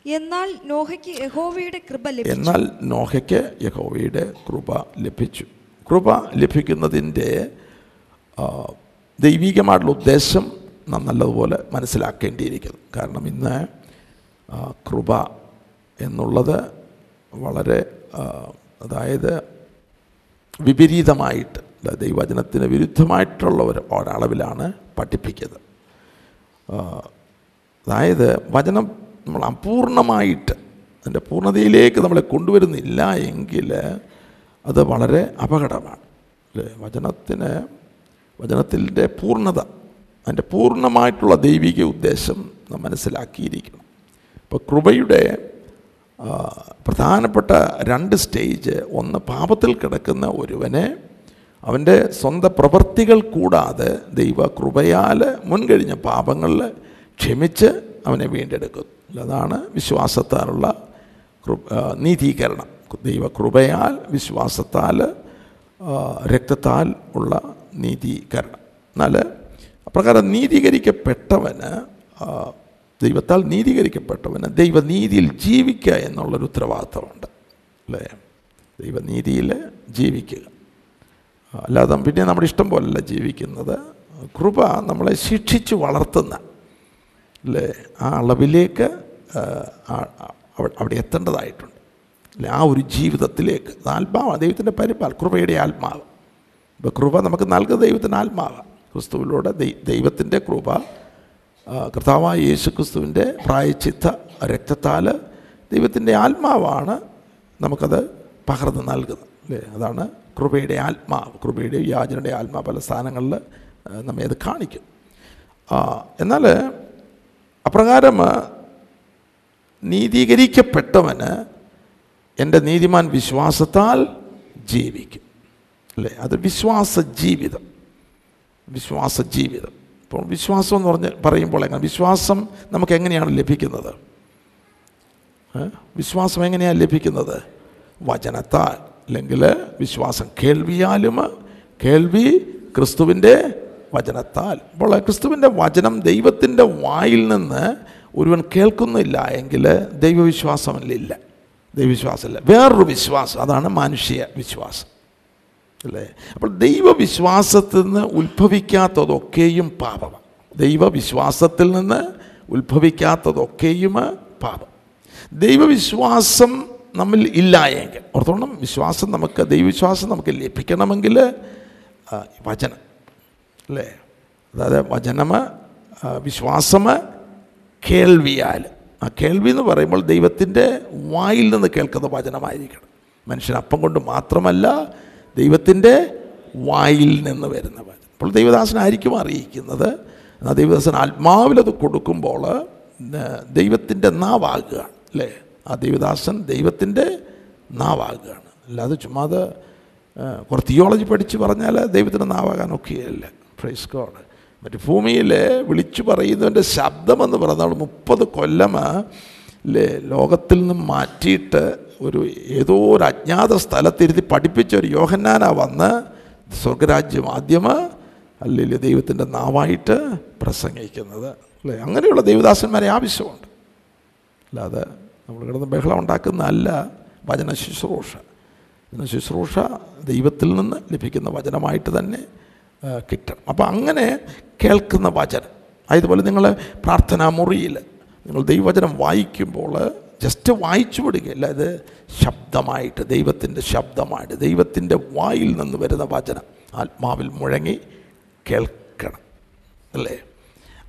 എന്നാൽ നോഹയ്ക്ക് യഹോവയുടെ കൃപ ലഭിച്ചു. എന്നാൽ നോഹയ്ക്ക് യഹോവയുടെ കൃപ ലഭിച്ചു. കൃപ ലഭിക്കുന്നതിന്റെ ദൈവികമായിട്ടുള്ള ഉദ്ദേശം നാം നല്ലതുപോലെ മനസ്സിലാക്കേണ്ടിയിരിക്കുന്നു. കാരണം ഇന്ന് കൃപ എന്നുള്ളത് വളരെ അതായത് വിപരീതമായിട്ട് അല്ല, ദൈവവചനത്തിന് വിരുദ്ധമായിട്ടുള്ള ഒരു ഒരളവിലാണ് പഠിപ്പിക്കുന്നത്. അതായത് വചനം നമ്മൾ അപൂർണമായിട്ട് അതിന്റെ പൂർണതയിലേക്ക് നമ്മളെ കൊണ്ടുവരുന്നില്ല എങ്കിൽ അത് വളരെ അപകടമാണ്. അല്ലേ? വചനത്തിന് വചനത്തിന്റെ പൂർണത അതിന്റെ പൂർണമായിട്ടുള്ള ദൈവിക ഉദ്ദേശം നാം മനസ്സിലാക്കിയിരിക്കണം. ഇപ്പോൾ കൃപയുടെ പ്രധാനപ്പെട്ട രണ്ട് സ്റ്റേജ് ഒന്ന് പാപത്തിൽ കിടക്കുന്ന ഒരുവനെ അവന്റെ സ്വന്തം പ്രവൃത്തികൾ കൂടാതെ ദൈവ കൃപയാൽ മുൻകഴിഞ്ഞ പാപങ്ങളിൽ ക്ഷമിച്ച് അവനെ വീണ്ടെടുക്കുന്നു. അതാണ് വിശ്വാസത്താലുള്ള നീതീകരണം. ദൈവ കൃപയാൽ വിശ്വാസത്താൽ രക്തത്താൽ ഉള്ള നീതീകരണം. എന്നാൽ അപ്രകാരം നീതീകരിക്കപ്പെട്ടവന് ദൈവത്താൽ നീതീകരിക്കപ്പെട്ടവന് ദൈവനീതിയിൽ ജീവിക്കുക എന്നുള്ളൊരു ഉത്തരവാദിത്തമുണ്ട്. അല്ലേ? ദൈവനീതിയിൽ ജീവിക്കുക. അല്ലാതെ പിന്നെ നമ്മുടെ ഇഷ്ടം പോലല്ല ജീവിക്കുന്നത്. കൃപ നമ്മളെ ശിക്ഷിച്ച് വളർത്തുന്ന അല്ലേ ആ അളവിലേക്ക് അവിടെ എത്തേണ്ടതായിട്ടുണ്ട്. അല്ലെ ആ ഒരു ജീവിതത്തിലേക്ക്. ആത്മാവ് ദൈവത്തിന്റെ പരിപാൽ കൃപയുടെ ആത്മാവ്. ഇപ്പോൾ കൃപ നമുക്ക് നൽകുന്ന ദൈവത്തിന്റെ ആത്മാവ്. ക്രിസ്തുവിലൂടെ ദൈവത്തിന്റെ കൃപ കർത്താവായ യേശു ക്രിസ്തുവിന്റെ പ്രായച്ചിത്ത രക്തത്താൽ ദൈവത്തിന്റെ ആത്മാവാണ് നമുക്കത് പകർന്ന് നൽകുന്നത്. അല്ലേ അതാണ് കൃപയുടെ ആത്മാവ്. കൃപയുടെ യാചനയുടെ ആത്മാവ് പല സ്ഥാനങ്ങളിൽ നമ്മെ അത് കാണിക്കും എന്നാൽ അപ്രകാരം നീതീകരിക്കപ്പെട്ടവന് എന്റെ നീതിമാൻ വിശ്വാസത്താൽ ജീവിക്കും. അല്ലേ? അത് വിശ്വാസ ജീവിതം വിശ്വാസ ജീവിതം ഇപ്പോൾ വിശ്വാസം എന്ന് പറഞ്ഞ് പറയുമ്പോൾ എങ്ങനെ? വിശ്വാസം നമുക്ക് എങ്ങനെയാണ് ലഭിക്കുന്നത്? വിശ്വാസം എങ്ങനെയാണ് ലഭിക്കുന്നത്? വചനത്താൽ. അല്ലെങ്കിൽ വിശ്വാസം കേൾവിയാലും കേൾവി ക്രിസ്തുവിന്റെ വചനത്താൽ. അപ്പോൾ ക്രിസ്തുവിന്റെ വചനം ദൈവത്തിന്റെ വായിൽ നിന്ന് ഒരുവൻ കേൾക്കുന്നില്ല എങ്കിൽ ദൈവവിശ്വാസമില്ല. ദൈവവിശ്വാസമില്ല. വേറൊരു വിശ്വാസം അതാണ് മാനുഷിക വിശ്വാസം. അല്ലേ? അപ്പോൾ ദൈവവിശ്വാസത്തിൽ നിന്ന് ഉത്ഭവിക്കാത്തതൊക്കെയും പാപമാണ് ദൈവവിശ്വാസത്തിൽ നിന്ന് ഉത്ഭവിക്കാത്തതൊക്കെയും പാപം. ദൈവവിശ്വാസം നമ്മിൽ ഇല്ല എങ്കിൽ ഓർത്തോണം വിശ്വാസം നമുക്ക് ദൈവവിശ്വാസം നമുക്ക് ലഭിക്കണമെങ്കിൽ വചനം. അല്ലേ? അതായത് വചനമ വിശ്വാസം കേൾവിയാൽ. ആ കേൾവി എന്ന് പറയുമ്പോൾ ദൈവത്തിന്റെ വായിൽ നിന്ന് കേൾക്കുന്ന വചനമായിരിക്കണം. മനുഷ്യൻ അപ്പം കൊണ്ട് മാത്രമല്ല ദൈവത്തിന്റെ വായിൽ നിന്ന് വരുന്ന വചനം. അപ്പോൾ ദൈവദാസനായിരിക്കും അറിയിക്കുന്നത്. എന്നാൽ ദൈവദാസൻ ആത്മാവിലത് കൊടുക്കുമ്പോൾ ദൈവത്തിന്റെ നാവാകുകയാണ്. അല്ലേ? ആ ദൈവദാസൻ ദൈവത്തിന്റെ നാവാകുകയാണ്. അല്ലാതെ ചുമ്മാതെ കുറച്ച് തിയോളജി പഠിച്ച് പറഞ്ഞാൽ ദൈവത്തിന്റെ നാവാകാൻ പ്രൈസ് ഗോഡ് മറ്റ് ഭൂമിയിൽ വിളിച്ചു പറയുന്നതിന്റെ ശബ്ദമെന്ന് പറഞ്ഞാൽ മുപ്പത് കൊല്ലം ലെ ലോകത്തിൽ നിന്നും മാറ്റിയിട്ട് ഒരു ഏതോ ഒരു അജ്ഞാത സ്ഥലത്തിരുത്തി പഠിപ്പിച്ച ഒരു യോഹന്നാന വന്ന് സ്വർഗരാജ്യം ആദ്യം അല്ലെങ്കിൽ ദൈവത്തിന്റെ നാവായിട്ട് പ്രസംഗിക്കുന്നത്. അല്ലേ? അങ്ങനെയുള്ള ദൈവദാസന്മാരെ ആവശ്യമുണ്ട്. അല്ലാതെ നമ്മൾ കിടന്ന് ബഹളം ഉണ്ടാക്കുന്നതല്ല വചന ശുശ്രൂഷ. വചന ശുശ്രൂഷ ദൈവത്തിൽ നിന്ന് ലഭിക്കുന്ന വചനമായിട്ട് തന്നെ കിട്ടണം അപ്പോൾ അങ്ങനെ കേൾക്കുന്ന വചനം. അതുപോലെ നിങ്ങൾ പ്രാർത്ഥനാ മുറിയിൽ നിങ്ങൾ ദൈവവചനം വായിക്കുമ്പോൾ ജസ്റ്റ് വായിച്ചു വിടുകയല്ല. ഇത് ശബ്ദമായിട്ട് ദൈവത്തിന്റെ ശബ്ദമായിട്ട് ദൈവത്തിന്റെ വായിൽ നിന്ന് വരുന്ന വചനം. ആത്മാവിൽ മുഴങ്ങി കേൾക്കണം. അല്ലേ?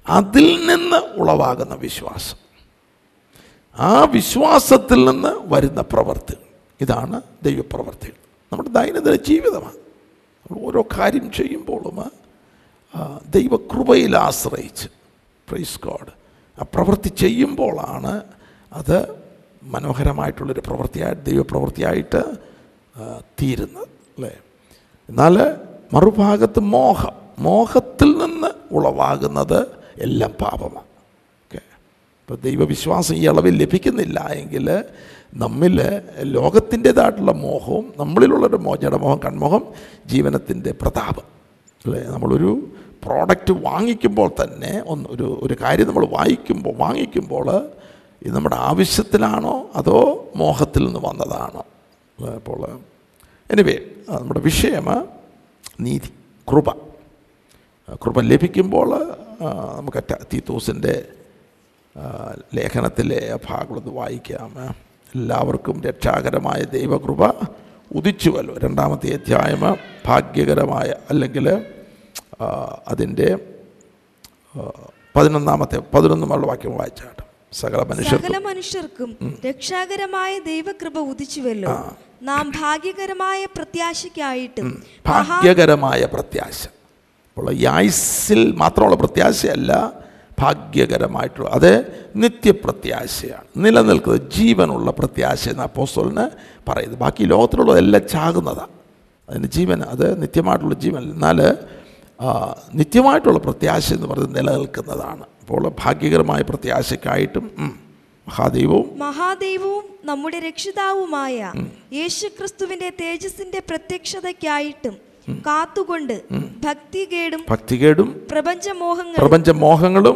അതിൽ നിന്ന് ഉളവാകുന്ന വിശ്വാസം. ആ വിശ്വാസത്തിൽ നിന്ന് വരുന്ന പ്രവർത്തി ഇതാണ് ദൈവപ്രവർത്തികൾ. നമ്മുടെ ദൈനംദിന ജീവിതമാണ്. ഓരോ കാര്യം ചെയ്യുമ്പോഴും ദൈവകൃപയിൽ ആശ്രയിച്ച് പ്രൈസ് ഗോഡ് ആ പ്രവൃത്തി ചെയ്യുമ്പോഴാണ് അത് മനോഹരമായിട്ടുള്ളൊരു പ്രവൃത്തിയായിട്ട് ദൈവപ്രവൃത്തിയായിട്ട് തീരുന്നത് അല്ലേ? എന്നാൽ മറുഭാഗത്ത് മോഹം മോഹത്തിൽ നിന്ന് ഉളവാകുന്നത് എല്ലാം പാപമാണ്. ഓക്കെ? അപ്പോൾ ദൈവവിശ്വാസം ഈ അളവിൽ ലഭിക്കുന്നില്ല എങ്കിൽ നമ്മിൽ ലോകത്തിന്റേതായിട്ടുള്ള മോഹവും നമ്മളിലുള്ളൊരു മോ ജഡമോഹം കൺമോഹം ജീവനത്തിന്റെ പ്രതാപം. അല്ലേ? നമ്മളൊരു പ്രോഡക്റ്റ് വാങ്ങിക്കുമ്പോൾ തന്നെ ഒന്ന് ഒരു ഒരു കാര്യം നമ്മൾ വായിക്കുമ്പോൾ വാങ്ങിക്കുമ്പോൾ ഇത് നമ്മുടെ ആവശ്യത്തിലാണോ അതോ മോഹത്തിൽ നിന്ന് വന്നതാണോ? അപ്പോൾ എനിവേ നമ്മുടെ വിഷയം നീതി കൃപ. കൃപ ലഭിക്കുമ്പോൾ നമുക്ക് തീത്തൂസിന്റെ ലേഖനത്തിലെ ഭാഗങ്ങളൊന്ന് വായിക്കാം. എല്ലാവർക്കും രക്ഷാകരമായ ദൈവകൃപ ഉദിച്ചുവല്ലോ രണ്ടാമത്തെ അധ്യായം ഭാഗ്യകരമായ അല്ലെങ്കിൽ അതിന്റെ പതിനൊന്നാമത്തെ പതിനൊന്നാമത്തെ പതിനൊന്നുമുള്ള വാക്യം വായിച്ചാട്ട് സകല മനുഷ്യർക്കും. സകല മനുഷ്യർക്കും രക്ഷാകരമായ ദൈവകൃപ ഉദിച്ചുവല്ലോ നാം ഭാഗ്യകരമായ പ്രത്യാശയ്ക്കായിട്ടും ഭാഗ്യകരമായ പ്രത്യാശ. അപ്പോൾ ഈ ആയുസിൽ മാത്രമുള്ള പ്രത്യാശയല്ല ഭാഗ്യകരമായിട്ടുള്ള അത് നിത്യപ്രത്യാശയാണ്. നിലനിൽക്കുന്നത് ജീവനുള്ള പ്രത്യാശ എന്ന് അപ്പോസ്തോലിന് പറയുന്നത് ബാക്കി ലോകത്തിലുള്ളതെല്ലാം ചാകുന്നതാണ് അതിന് ജീവൻ അത് നിത്യമായിട്ടുള്ള ജീവൻ. എന്നാൽ നിത്യമായിട്ടുള്ള പ്രത്യാശ എന്ന് പറയുന്നത് നിലനിൽക്കുന്നതാണ്. അപ്പോൾ ഭാഗ്യകരമായ പ്രത്യാശയ്ക്കായിട്ടും മഹാദൈവവും മഹാദൈവവും നമ്മുടെ രക്ഷിതാവുമായ യേശുക്രിസ്തുവിന്റെ തേജസ്സിന്റെ പ്രത്യക്ഷതയ്ക്കായിട്ടും കാത്തുകൊണ്ട് ഭക്തികേടും ഭക്തികേടും പ്രപഞ്ചമോഹങ്ങളും പ്രപഞ്ചമോഹങ്ങളും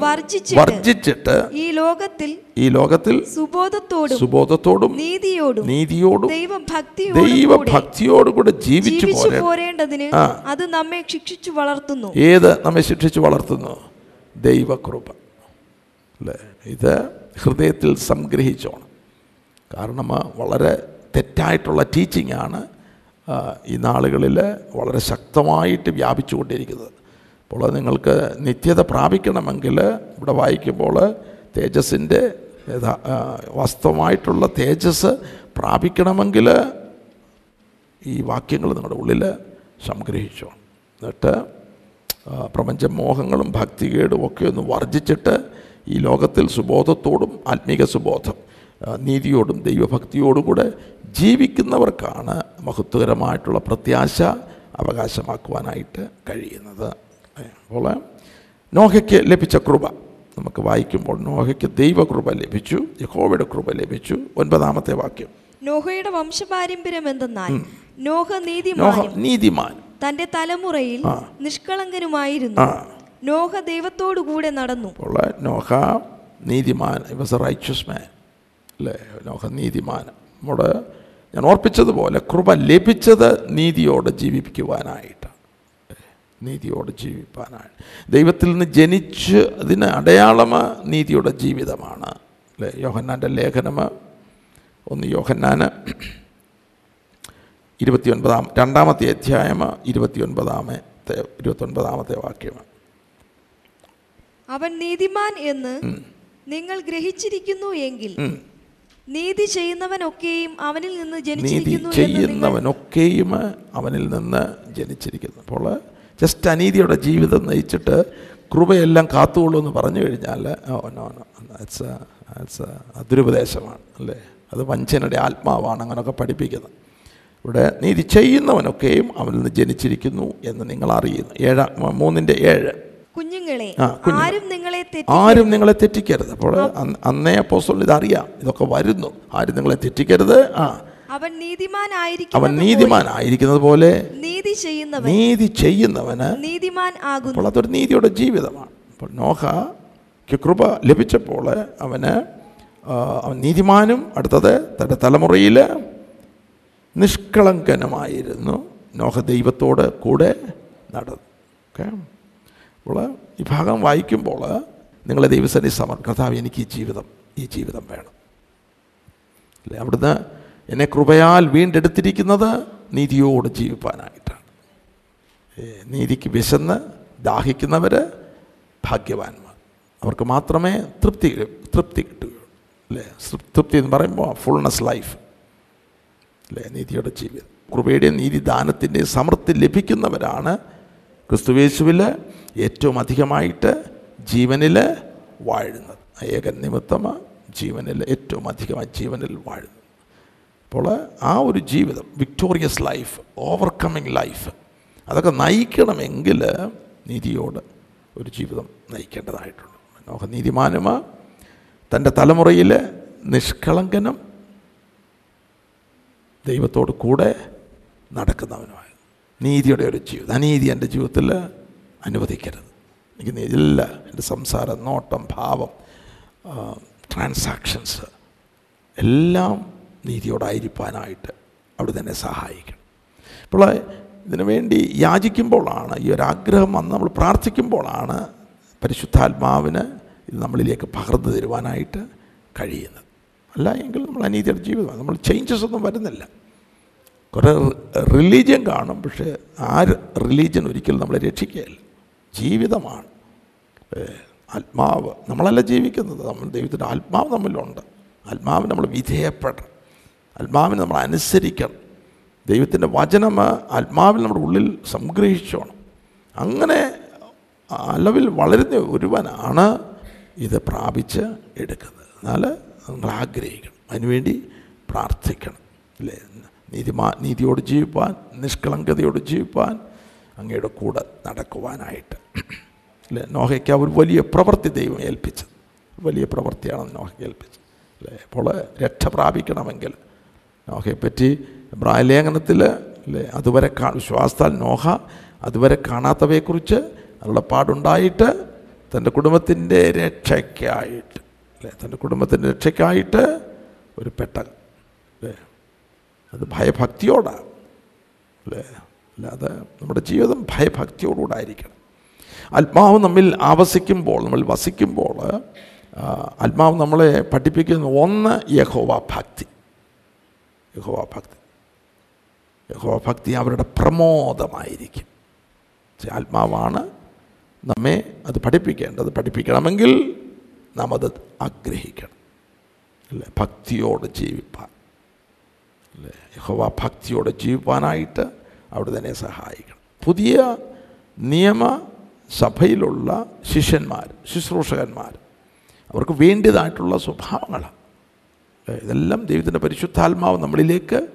വർജിച്ചിട്ട് ഈ ലോകത്തിൽ ഈ ലോകത്തിൽ സുബോധത്തോടും സുബോധത്തോടും നീതിയോടും നീതിയോടും ദൈവഭക്തിയോടും കൂടെ ദൈവഭക്തിയോടുകൂടെ ജീവിച്ചു പോരേണ്ടതിന് അത് നമ്മെ ശിക്ഷിച്ചു വളർത്തുന്നു. ഏത് നമ്മെ ശിക്ഷിച്ചു വളർത്തുന്നു? ദൈവകൃപ. അല്ലേ? ഇത് ഹൃദയത്തിൽ സംഗ്രഹിച്ചോണം. കാരണം വളരെ തെറ്റായിട്ടുള്ള ടീച്ചിങ് ആണ് ഈ നാളുകളിൽ വളരെ ശക്തമായിട്ട് വ്യാപിച്ചുകൊണ്ടിരിക്കുന്നത്. അപ്പോൾ നിങ്ങൾക്ക് നിത്യത പ്രാപിക്കണമെങ്കിൽ ഇവിടെ വായിക്കുമ്പോൾ തേജസ്സിന്റെ വാസ്തവമായിട്ടുള്ള തേജസ് പ്രാപിക്കണമെങ്കിൽ ഈ വാക്യങ്ങൾ നിങ്ങളുടെ ഉള്ളിൽ സംഗ്രഹിച്ചു. എന്നിട്ട് പ്രപഞ്ച മോഹങ്ങളും ഭക്തികേടും ഒക്കെ ഒന്ന് വർജിച്ചിട്ട് ഈ ലോകത്തിൽ സുബോധത്തോടും ആത്മീക സുബോധം. നീതിയോടും ദൈവഭക്തിയോടും കൂടെ ജീവിക്കുന്നവർക്കാണ് മഹത്വകരമായിട്ടുള്ള പ്രത്യാശ അവകാശമാക്കുവാനായിട്ട് കഴിയുന്നത്. അപ്പോൾ നോഹയ്ക്ക് ലഭിച്ച കൃപ. നമുക്ക് വായിക്കുമ്പോൾ നോഹയ്ക്ക് ദൈവകൃപ ലഭിച്ചു യഹോവയുടെ കൃപ ലഭിച്ചു. ഒൻപതാമത്തെ വാക്യം. നോഹയുടെ വംശപാരമ്പര്യം എന്തെന്നാൽ നോഹ നോഹ നീതിമാൻ തന്റെ തലമുറയിൽ നിഷ്കളങ്കനുമായിരുന്നു. നോഹ ദൈവത്തോടു കൂടെ നടന്നു നോഹ നീതിമാൻ മാൻ അല്ലേ? നോഹ നീതിമാൻ. നമ്മുടെ ഞാൻ ഓർപ്പിച്ചതുപോലെ കൃപ ലഭിച്ചത് നീതിയോടെ ജീവിപ്പിക്കുവാനായിട്ട് നീതിയോടെ ജീവിപ്പാനാണ്. ദൈവത്തിൽ നിന്ന് ജനിച്ച് അതിന് അടയാളം നീതിയുടെ ജീവിതമാണ്. അല്ലേ? യോഹന്നാന്റെ ലേഖനം ഒന്ന് യോഹന്നാന് ഇരുപത്തിയൊൻപതാം രണ്ടാമത്തെ അധ്യായം ഇരുപത്തിയൊൻപതാമത്തെ ഇരുപത്തൊൻപതാമത്തെ വാക്യം അവൻ നീതിമാൻ എന്ന് നിങ്ങൾ ഗ്രഹിച്ചിരിക്കുന്നു എങ്കിൽ നീതി ചെയ്യുന്നവനൊക്കെയും അവനിൽ നിന്ന് നീതി ജനിച്ചിരിക്കുന്നു ചെയ്യുന്നവനൊക്കെയും അവനിൽ നിന്ന് ജനിച്ചിരിക്കുന്നു. അപ്പോൾ ജസ്റ്റ് അനീതിയുടെ ജീവിതം നയിച്ചിട്ട് കൃപയെല്ലാം കാത്തുകൊള്ളൂ എന്ന് പറഞ്ഞു കഴിഞ്ഞാൽ ദുരുപദേശമാണ് അല്ലേ? അത് വഞ്ചനയുടെ ആത്മാവാണ് അങ്ങനെയൊക്കെ പഠിപ്പിക്കുന്നത്. ഇവിടെ നീതി ചെയ്യുന്നവനൊക്കെയും അവനിൽ നിന്ന് ജനിച്ചിരിക്കുന്നു എന്ന് നിങ്ങൾ അറിയുന്നു. ഏഴാം മൂന്നിന്റെ ഏഴ്. കുഞ്ഞുങ്ങളെ ആരും നിങ്ങളെ ആരും നിങ്ങളെ തെറ്റിക്കരുത്. അപ്പോൾ അന്നേ അന്നേ ഇത് ഇതറിയാം. ഇതൊക്കെ വരുന്നു. ആരും നിങ്ങളെ തെറ്റിക്കരുത്. ആ. അവൻ അവൻ നീതിമാനായിരിക്കും നീതിമാനായിരിക്കുന്നത് പോലെ. നീതി ചെയ്യുന്നവൻ. നീതി ചെയ്യുന്നവന് നീതിമാൻ ആകുന്നു. അപ്പോൾ അതൊരു നീതിയുടെ ജീവിതമാണ്. അപ്പോൾ നോഹയ്ക്ക് കൃപ ലഭിച്ചപ്പോൾ അവന് അവൻ നീതിമാനും അടുത്തത് തന്റെ തലമുറയിൽ നിഷ്കളങ്കനുമായിരുന്നു. നോഹ ദൈവത്തോട് കൂടെ നടന്നു. ഓക്കെ? അപ്പോൾ ഈ ഭാഗം വായിക്കുമ്പോൾ നിങ്ങളെ ദൈവസന്നി സമർ കർത്താവ് എനിക്ക് ഈ ജീവിതം ഈ ജീവിതം വേണം. അല്ലേ? അവിടുന്ന് എന്നെ കൃപയാൽ വീണ്ടെടുത്തിരിക്കുന്നത് നീതിയോട് ജീവിപ്പാനായിട്ടാണ്. നീതിക്ക് വിശന്ന് ദാഹിക്കുന്നവർ ഭാഗ്യവാന്മാർ. അവർക്ക് മാത്രമേ തൃപ്തി തൃപ്തി കിട്ടുകയുള്ളൂ. അല്ലേ? തൃപ്തി എന്ന് പറയുമ്പോൾ ഫുൾനെസ് ലൈഫ് അല്ലേ? നീതിയുടെ ജീവിതം. കൃപയുടെയും നീതിദാനത്തിന്റെയും സമൃദ്ധി ലഭിക്കുന്നവരാണ് ക്രിസ്തുവേശുവിൽ ഏറ്റവും അധികമായിട്ട് ജീവനിൽ വാഴുന്നത്. ഏക നിമിത്തം ജീവനിൽ ഏറ്റവും അധികമായി ജീവനിൽ വാഴുന്നത്. അപ്പോൾ ആ ഒരു ജീവിതം വിക്ടോറിയസ് ലൈഫ് ഓവർകമ്മിങ് ലൈഫ് അതൊക്കെ നയിക്കണമെങ്കിൽ നീതിയോട് ഒരു ജീവിതം നയിക്കേണ്ടതായിട്ടുണ്ട്. നോഹ നീതിമാനുമ തന്റെ തലമുറയിൽ നിഷ്കളങ്കനും ദൈവത്തോട് കൂടെ നടക്കുന്നവനുമായി നീതിയുടെ ഒരു ജീവിതം അനീതി എന്റെ ജീവിതത്തിൽ അനുവദിക്കരുത്. എനിക്ക് നീതിയില്ല എന്റെ സംസാരം നോട്ടം ഭാവം ട്രാൻസാക്ഷൻസ് എല്ലാം നീതിയോടായിരിക്കാനായിട്ട് അവിടെ തന്നെ സഹായിക്കണം. ഇപ്പോൾ ഇതിനു വേണ്ടി യാചിക്കുമ്പോഴാണ് ഈ ഒരാഗ്രഹം വന്ന് നമ്മൾ പ്രാർത്ഥിക്കുമ്പോഴാണ് പരിശുദ്ധാത്മാവിന് ഇത് നമ്മളിലേക്ക് പകർന്നു തരുവാനായിട്ട് കഴിയുന്നത്. അല്ല എങ്കിൽ നമ്മൾ അനീതിയുടെ ജീവിതമാണ്. നമ്മൾ ചേഞ്ചസ് ഒന്നും വരുന്നില്ല. കുറേ റിലീജിയൻ കാണും പക്ഷേ ആ റിലീജിയൻ ഒരിക്കലും നമ്മളെ രക്ഷിക്കുകയില്ല. ജീവിതമാണ്. ആത്മാവ്. നമ്മളല്ല ജീവിക്കുന്നത്. നമ്മൾ ദൈവത്തിന്റെ ആത്മാവ് നമ്മളിലുണ്ട്. ആത്മാവിന് നമ്മൾ വിധേയപ്പെടണം. ആത്മാവിനെ നമ്മൾ അനുസരിക്കണം. ദൈവത്തിന്റെ വചനം ആത്മാവിൽ നമ്മുടെ ഉള്ളിൽ സംഗ്രഹിച്ചോണം. അങ്ങനെ അളവിൽ വളരുന്ന ഒരുവനാണ് ഇത് പ്രാപിച്ച് എടുക്കുന്നത്. എന്നാൽ നമ്മൾ ആഗ്രഹിക്കണം. അതിനുവേണ്ടി പ്രാർത്ഥിക്കണം. അല്ലേ? നീതിമാ നീതിയോട് ജീവിപ്പാൻ നിഷ്കളങ്കതയോട് ജീവിപ്പാൻ അങ്ങയുടെ കൂടെ നടക്കുവാനായിട്ട്. അല്ലേ? നോഹയ്ക്ക് ഒരു വലിയ പ്രവൃത്തി ദൈവം ഏൽപ്പിച്ചത്. വലിയ പ്രവൃത്തിയാണ് നോഹയ്ക്ക് ഏൽപ്പിച്ചത്. അല്ലേ? അപ്പോൾ രക്ഷ പ്രാപിക്കണമെങ്കിൽ നോഹയെപ്പറ്റി ലേഖനത്തിൽ അല്ലേ? അതുവരെ കാ വിശ്വാസത്താൽ നോഹ അതുവരെ കാണാത്തവയെക്കുറിച്ച് അരുളപ്പാടുണ്ടായിട്ട് തന്റെ കുടുംബത്തിന്റെ രക്ഷയ്ക്കായിട്ട് അല്ലേ? തന്റെ കുടുംബത്തിന്റെ രക്ഷയ്ക്കായിട്ട് ഒരു പെട്ടകം അല്ലേ? അത് ഭയഭക്തിയോടാണ് അല്ലേ? അല്ലാതെ നമ്മുടെ ജീവിതം ഭയഭക്തിയോടുകൂടെ ആയിരിക്കണം ആത്മാവ് നമ്മിൽ ആവസിക്കുമ്പോൾ നമ്മൾ വസിക്കുമ്പോൾ ആത്മാവ് നമ്മളെ പഠിപ്പിക്കുന്ന ഒന്ന് യഹോവ ഭക്തി. യഹോവ ഭക്തി. യഹോവ ഭക്തി അവരുടെ പ്രമോദമായിരിക്കും. ആത്മാവാണ് നമ്മെ അത് പഠിപ്പിക്കേണ്ടത്. പഠിപ്പിക്കണമെങ്കിൽ നാം അത് ആഗ്രഹിക്കണം. അല്ലേ? ഭക്തിയോട് ജീവിപ്പാൻ. അല്ലേ? യഹോവ ഭക്തിയോടെ ജീവിപ്പാനായിട്ട് അവിടെ തന്നെ സഹായിക്കണം. പുതിയ നിയമ സഭയിലുള്ള ശിഷ്യന്മാർ ശുശ്രൂഷകന്മാർ അവർക്ക് വേണ്ടിയതായിട്ടുള്ള സ്വഭാവങ്ങളാണ്? ഇതെല്ലാം ദൈവത്തിന്റെ പരിശുദ്ധാത്മാവ് നമ്മളിലേക്ക്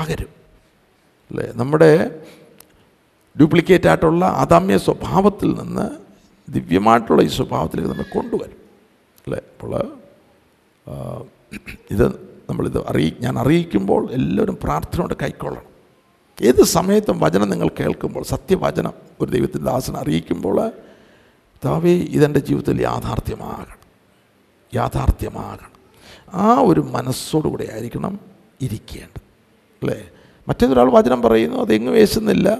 പകരും. അല്ലേ? നമ്മുടെ ഡ്യൂപ്ലിക്കേറ്റ് ആയിട്ടുള്ള അതാമ്യ സ്വഭാവത്തിൽ നിന്ന് ദിവ്യമായിട്ടുള്ള ഈ സ്വഭാവത്തിലേക്ക് നമ്മൾ കൊണ്ടുവരും. അല്ലേ? അപ്പോൾ ഇത് നമ്മളിത് അറിയി ഞാൻ അറിയിക്കുമ്പോൾ എല്ലാവരും പ്രാർത്ഥനയോടെ കൈക്കൊള്ളണം. ഏത് സമയത്തും വചനം നിങ്ങൾ കേൾക്കുമ്പോൾ സത്യവചനം ഒരു ദൈവത്തിന്റെ ദാസനെ അറിയിക്കുമ്പോൾ താവേ ഇതെന്റെ ജീവിതത്തിൽ യാഥാർത്ഥ്യമാകണം. യാഥാർത്ഥ്യമാകണം. ആ ഒരു മനസ്സോടുകൂടെ ആയിരിക്കണം ഇരിക്കേണ്ടത്. അല്ലേ? മറ്റേതൊരാൾ വചനം പറയുന്നു അതെങ്ങും വേശുന്നില്ല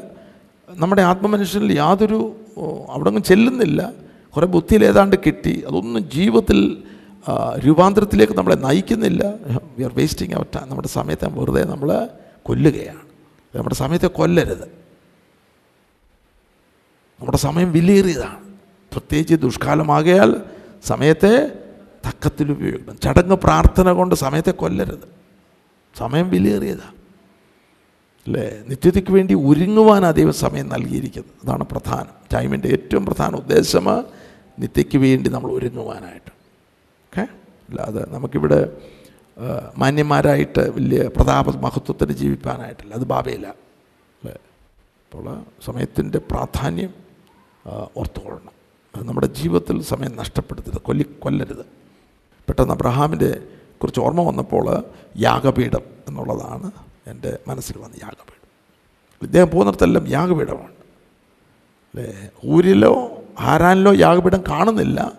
നമ്മുടെ ആത്മമനുഷ്യനിൽ യാതൊരു അവിടെ അവിടെങ്ങും ചെല്ലുന്നില്ല. കുറേ ബുദ്ധിയിൽ ഏതാണ്ട് കിട്ടി. അതൊന്നും ജീവിതത്തിൽ രൂപാന്തരത്തിലേക്ക് നമ്മളെ നയിക്കുന്നില്ല. വി ആർ വേസ്റ്റിങ് അവർ നമ്മുടെ സമയത്തെ വെറുതെ നമ്മൾ കൊല്ലുകയാണ്. നമ്മുടെ സമയത്തെ കൊല്ലരുത്. നമ്മുടെ സമയം വിലയേറിയതാണ്. പ്രത്യേകിച്ച് ദുഷ്കാലമാകയാൽ സമയത്തെ തക്കത്തിൽ ഉപയോഗിക്കണം. ചടങ്ങ് പ്രാർത്ഥന കൊണ്ട് സമയത്തെ കൊല്ലരുത്. സമയം വിലയേറിയതാണ്. അല്ലേ? നിത്യതയ്ക്ക് വേണ്ടി ഒരുങ്ങുവാനാണ് ദൈവം സമയം നൽകിയിരിക്കുന്നത്. അതാണ് പ്രധാനം. ടൈമിന്റെ ഏറ്റവും പ്രധാന ഉദ്ദേശം നിത്യയ്ക്ക് വേണ്ടി നമ്മൾ ഒരുങ്ങുവാനായിട്ട്. ഓക്കെ? അല്ലാതെ നമുക്കിവിടെ മാന്യന്മാരായിട്ട് വലിയ പ്രതാപ മഹത്വത്തിന് ജീവിക്കാനായിട്ടില്ല അത് ബാബയില്ല അല്ലേ അപ്പോൾ സമയത്തിന്റെ പ്രാധാന്യം ഓർത്തുകൊള്ളണം അത് നമ്മുടെ ജീവിതത്തിൽ സമയം നഷ്ടപ്പെടുത്തരുത് കൊല്ലി കൊല്ലരുത്. പെട്ടെന്ന് അബ്രഹാമിന്റെ കുറിച്ച് ഓർമ്മ വന്നപ്പോൾ യാഗപീഠം എന്നുള്ളതാണ് എന്റെ മനസ്സിൽ വന്ന യാഗപീഠം. ഇദ്ദേഹം പോകുന്നിടത്തെല്ലാം യാഗപീഠമാണ്. അല്ലേ? ഊരിലോ ഹാരാനിലോ യാഗപീഠം കാണുന്നില്ല.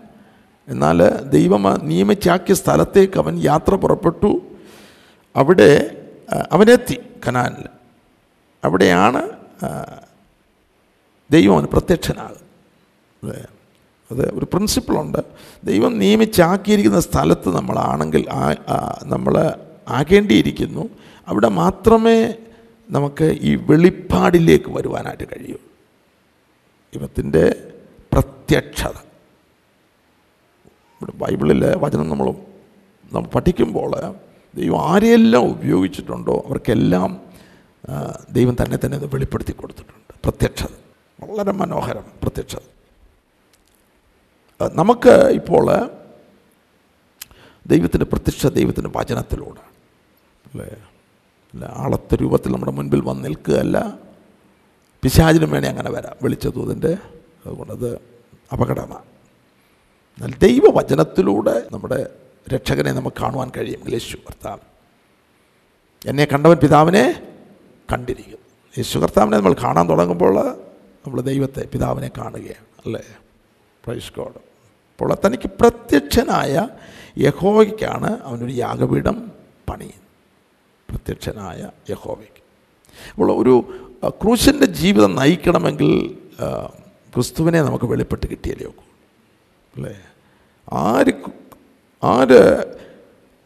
എന്നാൽ ദൈവം നിയമിച്ചാക്കിയ സ്ഥലത്തേക്ക് അവൻ യാത്ര പുറപ്പെട്ടു. അവിടെ അവനെത്തി കനാനിൽ. അവിടെയാണ് ദൈവം അവന് പ്രത്യക്ഷനാകുന്നത്. അത്. ഒരു പ്രിൻസിപ്പിളുണ്ട്. ദൈവം നിയമിച്ചാക്കിയിരിക്കുന്ന സ്ഥലത്ത് നമ്മളാണെങ്കിൽ നമ്മൾ ആകേണ്ടിയിരിക്കുന്നു. അവിടെ മാത്രമേ നമുക്ക് ഈ വെളിപ്പാടിലേക്ക് വരുവാനായിട്ട് കഴിയൂ. ദൈവത്തിന്റെ പ്രത്യക്ഷത. ഇവിടെ ബൈബിളിലെ വചനം നമ്മൾ നമ്മൾ പഠിക്കുമ്പോൾ ദൈവം ആരെയെല്ലാം ഉപയോഗിച്ചിട്ടുണ്ടോ അവർക്കെല്ലാം ദൈവം തന്നെ തന്നെ അത് വെളിപ്പെടുത്തി കൊടുത്തിട്ടുണ്ട്. പ്രത്യക്ഷത. വളരെ മനോഹരം പ്രത്യക്ഷത. നമുക്ക് ഇപ്പോൾ ദൈവത്തിന്റെ പ്രത്യക്ഷ ദൈവത്തിന്റെ വചനത്തിലൂടെ അല്ലേ? അല്ല ആളത്തെ രൂപത്തിൽ നമ്മുടെ മുൻപിൽ വന്ന് നിൽക്കുകയല്ല. പിശാചിനും വേണേ അങ്ങനെ വരാം. വെളിച്ചതൂതിന്റെ അതുകൊണ്ടത് അപകടമാണ്. എന്നാൽ ദൈവവചനത്തിലൂടെ നമ്മുടെ രക്ഷകനെ നമുക്ക് കാണുവാൻ കഴിയും. യേശു കർത്താവ്. എന്നെ കണ്ടവൻ പിതാവിനെ കണ്ടിരിക്കുന്നു യേശു കർത്താവിനെ നമ്മൾ കാണാൻ തുടങ്ങുമ്പോൾ നമ്മൾ ദൈവത്തെ പിതാവിനെ കാണുകയാണ്. അല്ലേ? പ്രൈസ് ഗോഡ് അപ്പോൾ തനിക്ക് പ്രത്യക്ഷനായ യഹോവയ്ക്കാണ് അവനൊരു യാഗപീഠം പണിയുന്നത്. പ്രത്യക്ഷനായ യഹോവയ്ക്ക്. അപ്പോൾ ഒരു ക്രൂശന്റെ ജീവിതം നയിക്കണമെങ്കിൽ ക്രിസ്തുവിനെ നമുക്ക് വെളിപ്പെട്ട് കിട്ടിയാലേ ഒക്കൂ അല്ലേ? ആര് ആര്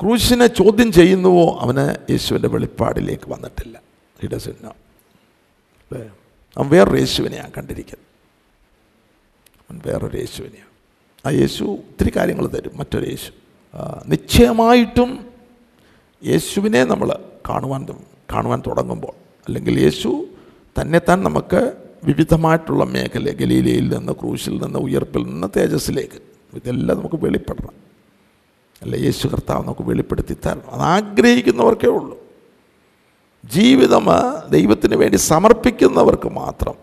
ക്രൂശിനെ ചോദ്യം ചെയ്യുന്നുവോ അവന് യേശുവിന്റെ വെളിപ്പാടിലേക്ക് വന്നിട്ടില്ല. ഇടസിന്ന അവൻ വേറൊരു യേശുവിനെയാണ് കണ്ടിരിക്കുന്നത്. അവൻ വേറൊരു യേശുവിനെയാണ്. ആ യേശു ഒത്തിരി കാര്യങ്ങൾ തരും മറ്റൊരു യേശു. നിശ്ചയമായിട്ടും യേശുവിനെ നമ്മൾ കാണുവാൻ കാണുവാൻ തുടങ്ങുമ്പോൾ അല്ലെങ്കിൽ യേശു തന്നെത്താൻ നമുക്ക് വിവിധമായിട്ടുള്ള മേഖല ഗലീലയിൽ നിന്ന് ക്രൂശിൽ നിന്ന് ഉയർപ്പിൽ നിന്ന് തേജസ്സിലേക്ക് ഇതെല്ലാം നമുക്ക് വെളിപ്പെടണം. അല്ല യേശു കർത്താവ് നമുക്ക് വെളിപ്പെടുത്തി തരണം. അത് ആഗ്രഹിക്കുന്നവർക്കേ ഉള്ളൂ. ജീവിതം ദൈവത്തിന് വേണ്ടി സമർപ്പിക്കുന്നവർക്ക് മാത്രം.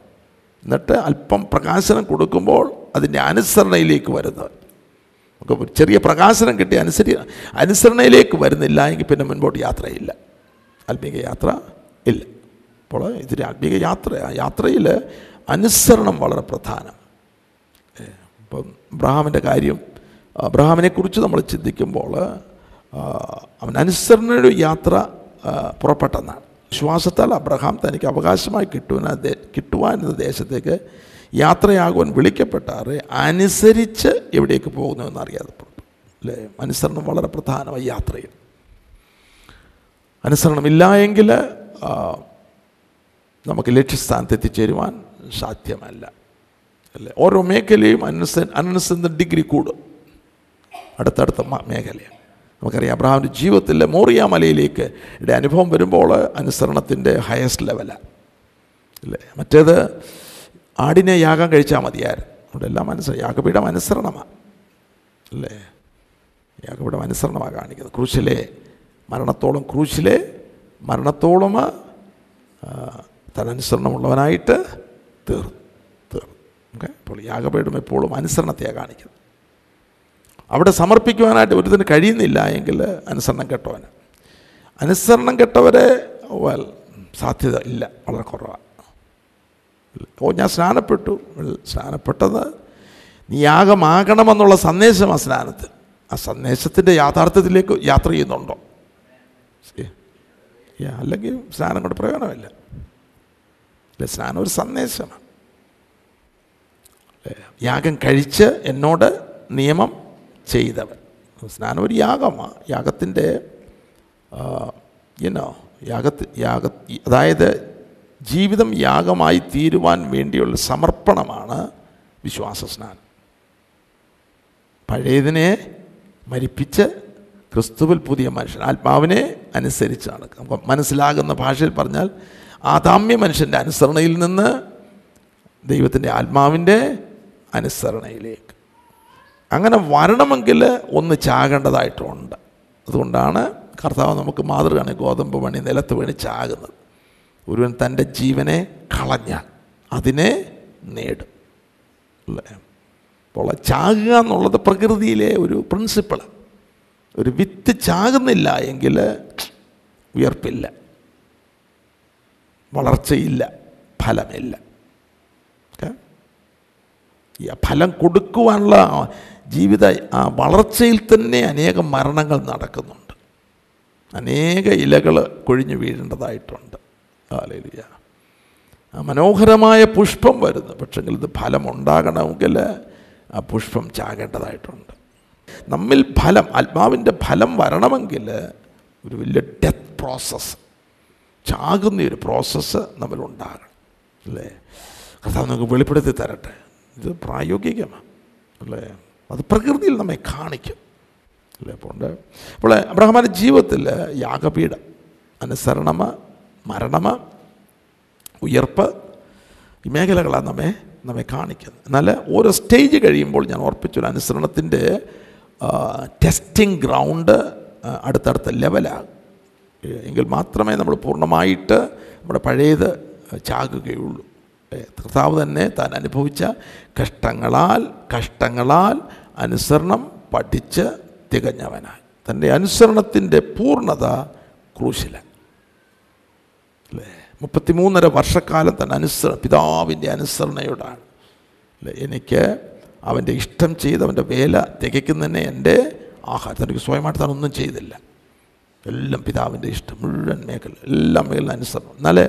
എന്നിട്ട് അല്പം പ്രകാശനം കൊടുക്കുമ്പോൾ അതിന്റെ അനുസരണയിലേക്ക് വരുന്നവർ നമുക്ക് ചെറിയ പ്രകാശനം കിട്ടി അനുസരി അനുസരണയിലേക്ക് വരുന്നില്ല എങ്കിൽ പിന്നെ മുൻപോട്ട് യാത്രയില്ല. ആത്മീക യാത്ര ഇല്ല. അപ്പോൾ ഇതൊരു ആത്മീക യാത്ര യാത്രയിൽ അനുസരണം വളരെ പ്രധാനം. ഇപ്പം അബ്രഹാമിന്റെ കാര്യം അബ്രഹാമിനെക്കുറിച്ച് നമ്മൾ ചിന്തിക്കുമ്പോൾ അവൻ അനുസരണയുടെ യാത്ര പുറപ്പെട്ടെന്നാണ്. വിശ്വാസത്താൽ അബ്രഹാം തനിക്ക് അവകാശമായി കിട്ടുവാൻ കിട്ടുവാൻ എന്ന ദേശത്തേക്ക് യാത്രയാകുവാൻ വിളിക്കപ്പെട്ടാറ് അനുസരിച്ച് എവിടേക്ക് പോകുന്നു എന്നറിയാതെ അല്ലേ? അനുസരണം വളരെ പ്രധാനമായി യാത്രയിൽ. അനുസരണമില്ല എങ്കിൽ നമുക്ക് ലക്ഷ്യസ്ഥാനത്ത് എത്തിച്ചേരുവാൻ സാധ്യമല്ല. അല്ലേ? ഓരോ മേഖലയും അനുസ അനുസരിച്ച ഡിഗ്രി കൂടും. അടുത്തടുത്ത മേഖലയാണ്. നമുക്കറിയാം അബ്രഹാമിന്റെ ജീവിതത്തിലെ മോറിയ മലയിലേക്ക് ഇവിടെ അനുഭവം വരുമ്പോൾ അനുസരണത്തിന്റെ ഹയസ്റ്റ് ലെവലാണ് അല്ലേ? മറ്റേത് ആടിനെ യാഗം കഴിച്ചാൽ മതിയായിരുന്നു. അവിടെ എല്ലാം അനുസരണം യാഗപീഠം അനുസരണമാണ് അല്ലേ? യാഗപീഠം അനുസരണമാണ് കാണിക്കുന്നത്. ക്രൂശിലെ മരണത്തോളം ക്രൂശിലെ മരണത്തോളം താൻ തീർന്നു. ഓക്കെ അപ്പോൾ യാഗപീഠം എപ്പോഴും അനുസരണത്തെയാണ് കാണിക്കുന്നത്. അവിടെ സമർപ്പിക്കുവാനായിട്ട് ഒരുത്തിന് കഴിയുന്നില്ല എങ്കിൽ അനുസരണം കെട്ടവന്. അനുസരണം കെട്ടവരെ വെൽ സാധ്യത ഇല്ല വളരെ കുറവാണ് ഓ ഞാൻ സ്നാനപ്പെട്ടു. സ്നാനപ്പെട്ടത് നീ യാഗമാകണമെന്നുള്ള സന്ദേശം ആ സ്നാനത്തിൽ. ആ സന്ദേശത്തിന്റെ യാഥാർത്ഥ്യത്തിലേക്ക് യാത്ര ചെയ്യുന്നുണ്ടോ? അല്ലെങ്കിൽ സ്നാനം കൊണ്ട് പ്രയോജനമില്ല. അല്ലെ? സ്നാനം ഒരു സന്ദേശമാണ്? യാഗം കഴിച്ച് എന്നോട് നിയമം ചെയ്തവൻ. സ്നാനം ഒരു യാഗമാണ് യാഗത്തിന്റെ ഇനോ യാഗത്തി യാഗ അതായത് ജീവിതം യാഗമായി തീരുവാൻ വേണ്ടിയുള്ള സമർപ്പണമാണ് വിശ്വാസ സ്നാനം. പഴയതിനെ മരിപ്പിച്ച് ക്രിസ്തുവിൽ പുതിയ മനുഷ്യൻ ആത്മാവിനെ അനുസരിച്ച് അപ്പം മനസ്സിലാകുന്ന ഭാഷയിൽ പറഞ്ഞാൽ ആദാമ്യ മനുഷ്യന്റെ അനുസരണയിൽ നിന്ന് ദൈവത്തിന്റെ ആത്മാവിന്റെ അനുസരണയിലേക്ക്. അങ്ങനെ വരണമെങ്കിൽ ഒന്ന് ചാകേണ്ടതായിട്ടുണ്ട്. അതുകൊണ്ടാണ് കർത്താവ് നമുക്ക് മാതൃകയാണ് ഗോതമ്പ് പണി നിലത്ത് വീണ് ചാകുന്നത്. ഒരുവൻ തന്റെ ജീവനെ കളഞ്ഞാൽ അതിനെ നേടും. അല്ലേ? അപ്പോൾ ചാകുക എന്നുള്ളത് പ്രകൃതിയിലെ ഒരു പ്രിൻസിപ്പിൾ ഒരു വിത്ത് ചാകുന്നില്ല എങ്കിൽ ഉയർപ്പില്ല. വളർച്ചയില്ല. ഫലമില്ല. ഫലം കൊടുക്കുവാനുള്ള ജീവിത ആ വളർച്ചയിൽ തന്നെ അനേകം മരണങ്ങൾ നടക്കുന്നുണ്ട്. അനേക ഇലകൾ കൊഴിഞ്ഞു വീഴേണ്ടതായിട്ടുണ്ട്. ആലേലിയ ആ മനോഹരമായ പുഷ്പം വരുന്നു. പക്ഷെങ്കിൽ ഇത് ഫലം ഉണ്ടാകണമെങ്കിൽ ആ പുഷ്പം ചാകേണ്ടതായിട്ടുണ്ട്. നമ്മിൽ ഫലം ആത്മാവിന്റെ ഫലം വരണമെങ്കിൽ ഒരു വലിയ ഡെത്ത് പ്രോസസ്സ് ചാകുന്ന ഒരു പ്രോസസ്സ് നമ്മളുണ്ടാകണം അല്ലേ? കർത്താവ് നമുക്ക് വെളിപ്പെടുത്തി തരട്ടെ. ഇത് പ്രായോഗികമാണ് അല്ലേ? അത് പ്രകൃതിയിൽ നമ്മെ കാണിക്കും അല്ലേ? അപ്പോൾ ഉണ്ട് അപ്പോൾ അബ്രഹ്മാന്റെ ജീവിതത്തിൽ യാഗപീഠ അനുസരണമ മരണമ ഉയർപ്പ് ഈ മേഖലകളാണ് നമ്മെ നമ്മെ കാണിക്കുന്നത്. എന്നാൽ ഓരോ സ്റ്റേജ് കഴിയുമ്പോൾ ഞാൻ ഓർപ്പിച്ചൊരു അനുസരണത്തിന്റെ ടെസ്റ്റിംഗ് ഗ്രൗണ്ട് അടുത്തടുത്ത ലെവലാണ് എങ്കിൽ മാത്രമേ നമ്മൾ പൂർണമായിട്ട് നമ്മുടെ പഴയത് ചാകുകയുള്ളൂ. ഏ, കർത്താവ് തന്നെ താൻ അനുഭവിച്ച കഷ്ടങ്ങളാൽ കഷ്ടങ്ങളാൽ അനുസരണം പഠിച്ച് തികഞ്ഞവനായി. തന്റെ അനുസരണത്തിന്റെ പൂർണത ക്രൂശില. അല്ലേ? മുപ്പത്തിമൂന്നര വർഷക്കാലം തന്നെ അനുസരണം പിതാവിന്റെ അനുസരണയോടാണ്. അല്ലേ? എനിക്ക് അവന്റെ ഇഷ്ടം ചെയ്ത് അവന്റെ വേല തികയ്ക്കുന്നതന്നെ എന്റെ ആഹാരം. തനിക്ക് സ്വയമായിട്ട് താൻ ഒന്നും ചെയ്തില്ല. എല്ലാം പിതാവിന്റെ ഇഷ്ടം മുഴുവൻ മേഖല എല്ലാം മേഖല അനുസരണം. എന്നാൽ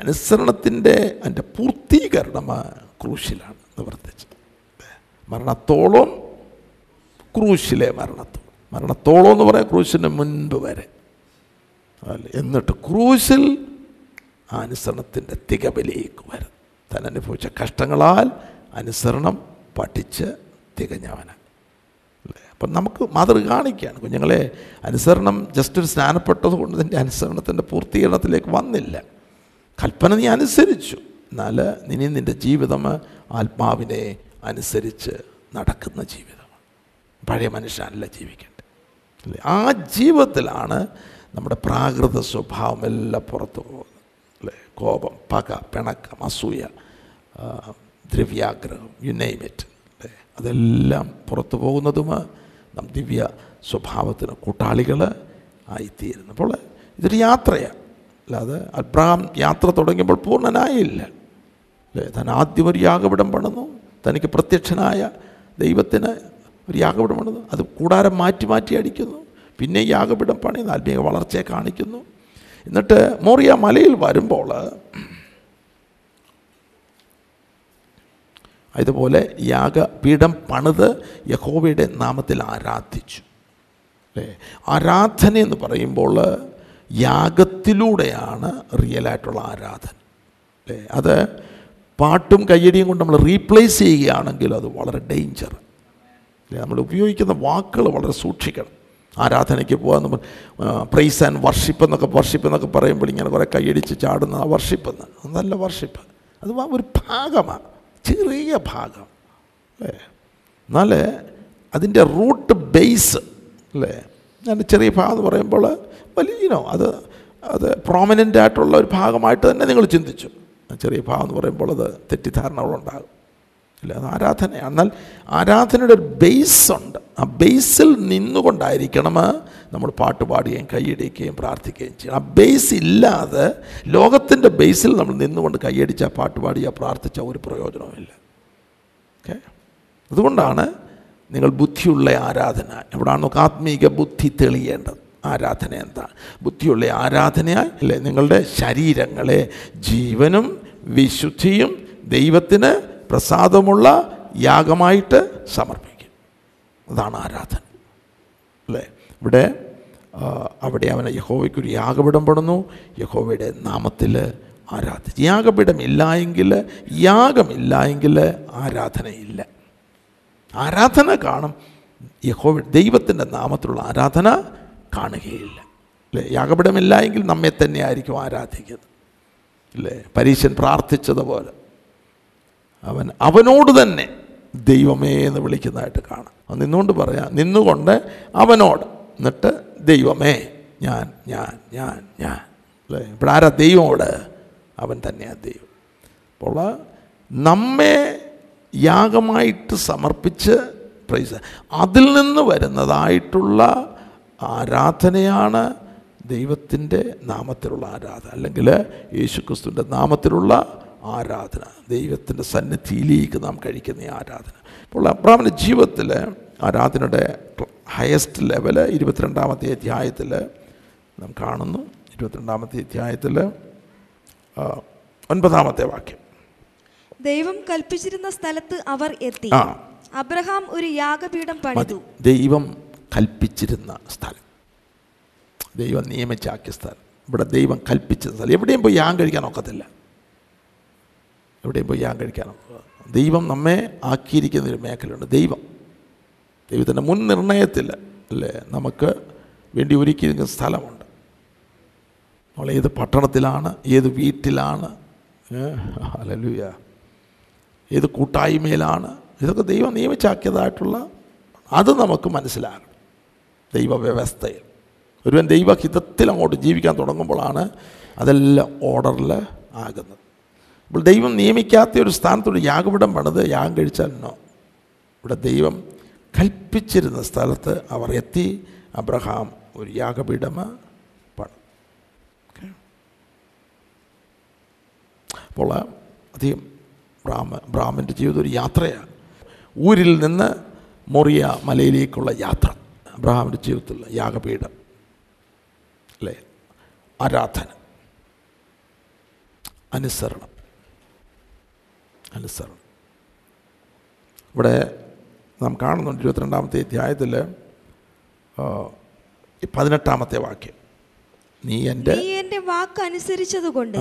അനുസരണത്തിന്റെ അതിന്റെ പൂർത്തീകരണം ക്രൂശിലാണ് നിവർത്തിച്ചത് മരണത്തോളം ക്രൂശിലെ മരണത്തോളം. മരണത്തോളം എന്ന് പറയാം ക്രൂശിന് മുൻപ് വരെ. അല്ല? എന്നിട്ട് ക്രൂശിൽ ആ അനുസരണത്തിന്റെ തികവിലേക്ക് വരും. താൻ അനുഭവിച്ച കഷ്ടങ്ങളാൽ അനുസരണം പഠിച്ച് തികഞ്ഞവനാണ്. അപ്പം നമുക്ക് മാതൃക കാണിക്കുകയാണ് കുഞ്ഞുങ്ങളെ അനുസരണം ജസ്റ്റ് ഒരു സ്നാനപ്പെട്ടത് കൊണ്ട് നിന്റെ അനുസരണത്തിന്റെ പൂർത്തീകരണത്തിലേക്ക് വന്നില്ല. കൽപ്പന നീ അനുസരിച്ചു. എന്നാൽ ഇനി നിന്റെ ജീവിതം ആത്മാവിനെ അനുസരിച്ച് നടക്കുന്ന ജീവിതമാണ് പഴയ മനുഷ്യനല്ല ജീവിക്കേണ്ടത്. അല്ലേ? ആ ജീവിതത്തിലാണ് നമ്മുടെ പ്രാകൃത സ്വഭാവം എല്ലാം പുറത്തു പോകുന്നത്. അല്ലേ? കോപം പക പിണക്കം അസൂയ ദ്രവ്യാഗ്രഹം യു നെയിം ഇറ്റ് അല്ലേ? അതെല്ലാം പുറത്തു പോകുന്നതും നാം ദിവ്യ സ്വഭാവത്തിന് കൂട്ടാളികൾ ആയിത്തീരുന്നു. അപ്പോൾ ഇതൊരു യാത്രയാണ്. അല്ലാതെ അബ്രഹാം യാത്ര തുടങ്ങിയപ്പോൾ പൂർണനായില്ല. അല്ലേ? താൻ ആദ്യം ഒരു യാഗപിടം പണിതു. തനിക്ക് പ്രത്യക്ഷനായ ദൈവത്തിന് ഒരു യാഗപിടം പണിതു. അത് കൂടാരം മാറ്റി മാറ്റി അടിക്കുന്നു. പിന്നെ യാഗപിടം പണിയുന്നു ആത്മീയ വളർച്ചയെ കാണിക്കുന്നു. എന്നിട്ട് മോറിയ മലയിൽ വരുമ്പോൾ ഇതുപോലെ യാഗപീഠം പണിത് യഹോവയുടെ നാമത്തിൽ ആരാധിച്ചു. അല്ലേ? ആരാധന എന്ന് പറയുമ്പോൾ യാഗത്തിലൂടെയാണ് റിയലായിട്ടുള്ള ആരാധന. അല്ലേ? അത് പാട്ടും കയ്യടിയും കൊണ്ട് നമ്മൾ റീപ്ലേസ് ചെയ്യുകയാണെങ്കിൽ അത് വളരെ ഡേഞ്ചർ നമ്മൾ ഉപയോഗിക്കുന്ന വാക്കുകൾ വളരെ സൂക്ഷിക്കണം. ആരാധനയ്ക്ക് പോകാൻ നമ്മൾ പ്രൈസ് ആൻഡ് വർഷിപ്പ് എന്നൊക്കെ വർഷിപ്പ് എന്നൊക്കെ പറയുമ്പോൾ ഇങ്ങനെ കുറേ കൈയടിച്ച് ചാടുന്ന ആ വർഷിപ്പ് എന്ന് നല്ല വർഷിപ്പ് അത് ഒരു ഭാഗമാണ്. ചെറിയ ഭാഗം അല്ലേ? എന്നാൽ അതിന്റെ റൂട്ട് ബേസ് അല്ലേ? ഞാൻ ചെറിയ ഭാഗം എന്ന് പറയുമ്പോൾ വലിയനോ അത് അത് പ്രോമിനന്റ് ആയിട്ടുള്ള ഒരു ഭാഗമായിട്ട് തന്നെ നിങ്ങൾ ചിന്തിച്ചു. ചെറിയ ഭാഗം എന്ന് പറയുമ്പോൾ അത് തെറ്റിദ്ധാരണകളുണ്ടാകും. അല്ല? അത് ആരാധനയാണ്. എന്നാൽ ആരാധനയുടെ ഒരു ബേസ് ഉണ്ട്. ആ ബേസിൽ നിന്നുകൊണ്ടായിരിക്കണം നമ്മൾ പാട്ട് പാടുകയും കൈയടിക്കുകയും പ്രാർത്ഥിക്കുകയും ചെയ്യണം. ആ ബേസ് ഇല്ലാതെ ലോകത്തിന്റെ ബേസിൽ നമ്മൾ നിന്നുകൊണ്ട് കൈയടിച്ച പാട്ട് പാടിയ പ്രാർത്ഥിച്ച ഒരു പ്രയോജനവുമില്ല ഓക്കെ അതുകൊണ്ടാണ് നിങ്ങൾ ബുദ്ധിയുള്ള ആരാധന. എവിടെയാണ് നമുക്ക് ആത്മീക ബുദ്ധി തെളിയേണ്ടത്? ആരാധന എന്താണ് ബുദ്ധിയുള്ള ആരാധനയായി അല്ലേ? നിങ്ങളുടെ ശരീരങ്ങളെ ജീവനും വിശുദ്ധിയും ദൈവത്തിന് പ്രസാദമുള്ള യാഗമായിട്ട് സമർപ്പിക്കും അതാണ് ആരാധന. അല്ലേ? ഇവിടെ അവിടെ അവനെ യഹോവയ്ക്കൊരു യാഗപീഠം പടുന്നു യഹോവയുടെ നാമത്തിൽ ആരാധിച്ചു. യാഗപീഠം ഇല്ലായെങ്കിൽ യാഗമില്ലായെങ്കിൽ ആരാധനയില്ല ആരാധന കാണും. യഹോവ ദൈവത്തിന്റെ നാമത്തിലുള്ള ആരാധന കാണുകയില്ല. അല്ലേ? യാഗപീഠമില്ലായെങ്കിൽ നമ്മെ തന്നെ ആയിരിക്കും ആരാധിക്കുന്നത്. അല്ലേ? പരീശൻ പ്രാർത്ഥിച്ചതുപോലെ. അവൻ അവനോട് തന്നെ ദൈവമേ എന്ന് വിളിക്കുന്നതായിട്ട് കാണാം. നിന്നുകൊണ്ട് പറയാം. നിന്നുകൊണ്ട് അവനോട് എന്നിട്ട് ദൈവമേ ഞാൻ ഞാൻ ഞാൻ ഞാൻ. അല്ലേ? ഇവിടെ ആരാ ദൈവം അവിടെ അവൻ തന്നെയാണ് ദൈവം. അപ്പോൾ നമ്മെ യാഗമായിട്ട് സമർപ്പിച്ച് പ്രൈസ് അതിൽ നിന്ന് വരുന്നതായിട്ടുള്ള ആരാധനയാണ് ദൈവത്തിന്റെ നാമത്തിലുള്ള ആരാധന. അല്ലെങ്കിൽ യേശുക്രിസ്തുവിന്റെ നാമത്തിലുള്ള ആരാധന. ദൈവത്തിന്റെ സന്നിധിയിലേക്ക് നാം കഴിക്കുന്ന ആരാധന. അപ്പോൾ അബ്രാമിന്റെ ജീവിതത്തിൽ ആരാധനയുടെ ഹയസ്റ്റ് ലെവൽ ഇരുപത്തിരണ്ടാമത്തെ അധ്യായത്തിൽ നാം കാണുന്നു. ഇരുപത്തിരണ്ടാമത്തെ അധ്യായത്തിൽ ഒൻപതാമത്തെ വാക്യം. ദൈവം കൽപ്പിച്ചിരുന്ന സ്ഥലത്ത് അവർ എത്തി. അബ്രഹാം ഒരു യാഗപീഠം പണിതു. ദൈവം കൽപ്പിച്ചിരുന്ന സ്ഥലം. ദൈവം നിയമിച്ചാക്കിയ സ്ഥലം. ഇവിടെ ദൈവം കൽപ്പിച്ച സ്ഥലം. എവിടെയും പോയി യാഗം കഴിക്കാൻ ഒക്കത്തില്ല. എവിടെയും പോയി യാഗം കഴിക്കാൻ ഒക്കുക ദൈവം നമ്മെ ആക്കിയിരിക്കുന്ന ഒരു മേഖലയുണ്ട്. ദൈവം. ദൈവത്തിന്റെ മുൻ നിർണയത്തിൽ അല്ലേ നമുക്ക് വേണ്ടി ഒരുക്കിയിരിക്കുന്ന സ്ഥലമുണ്ട്. നമ്മൾ ഏത് പട്ടണത്തിലാണ് ഏത് വീട്ടിലാണ് അലലുയ ഏത് കൂട്ടായ്മയിലാണ് ഇതൊക്കെ ദൈവം നിയമിച്ചാക്കിയതായിട്ടുള്ള അത് നമുക്ക് മനസ്സിലാകണം. ദൈവവ്യവസ്ഥയിൽ. ഒരുവൻ ദൈവഹിതത്തിൽ അങ്ങോട്ട് ജീവിക്കാൻ തുടങ്ങുമ്പോഴാണ് അതെല്ലാം ഓർഡറിൽ ആകുന്നത്. അപ്പോൾ ദൈവം നിയമിക്കാത്ത ഒരു സ്ഥാനത്തോട് യാഗപീഠം പണിത് യാഗം കഴിച്ചാൽ നോ ഇവിടെ ദൈവം കൽപ്പിച്ചിരുന്ന സ്ഥലത്ത് അവർ എത്തി അബ്രഹാം ഒരു യാഗപീഠം പണി അപ്പോൾ അധികം ബ്രാഹ്മ ബ്രാഹ്മന്റെ ജീവിതം ഒരു യാത്രയാണ്. ഊരിൽ നിന്ന് മൊറിയ മലയിലേക്കുള്ള യാത്ര അബ്രഹാമിന്റെ ജീവിതത്തിലുള്ള യാഗപീഠം അല്ലേ? ആരാധന അനുസരണം. അനുസരണം ഇവിടെ നാം കാണുന്നുണ്ട് ഇരുപത്തിരണ്ടാമത്തെ അധ്യായത്തിൽ പതിനെട്ടാമത്തെ വാക്യം. നീ എന്റെ നീ എന്റെ വാക്ക് അനുസരിച്ചതുകൊണ്ട്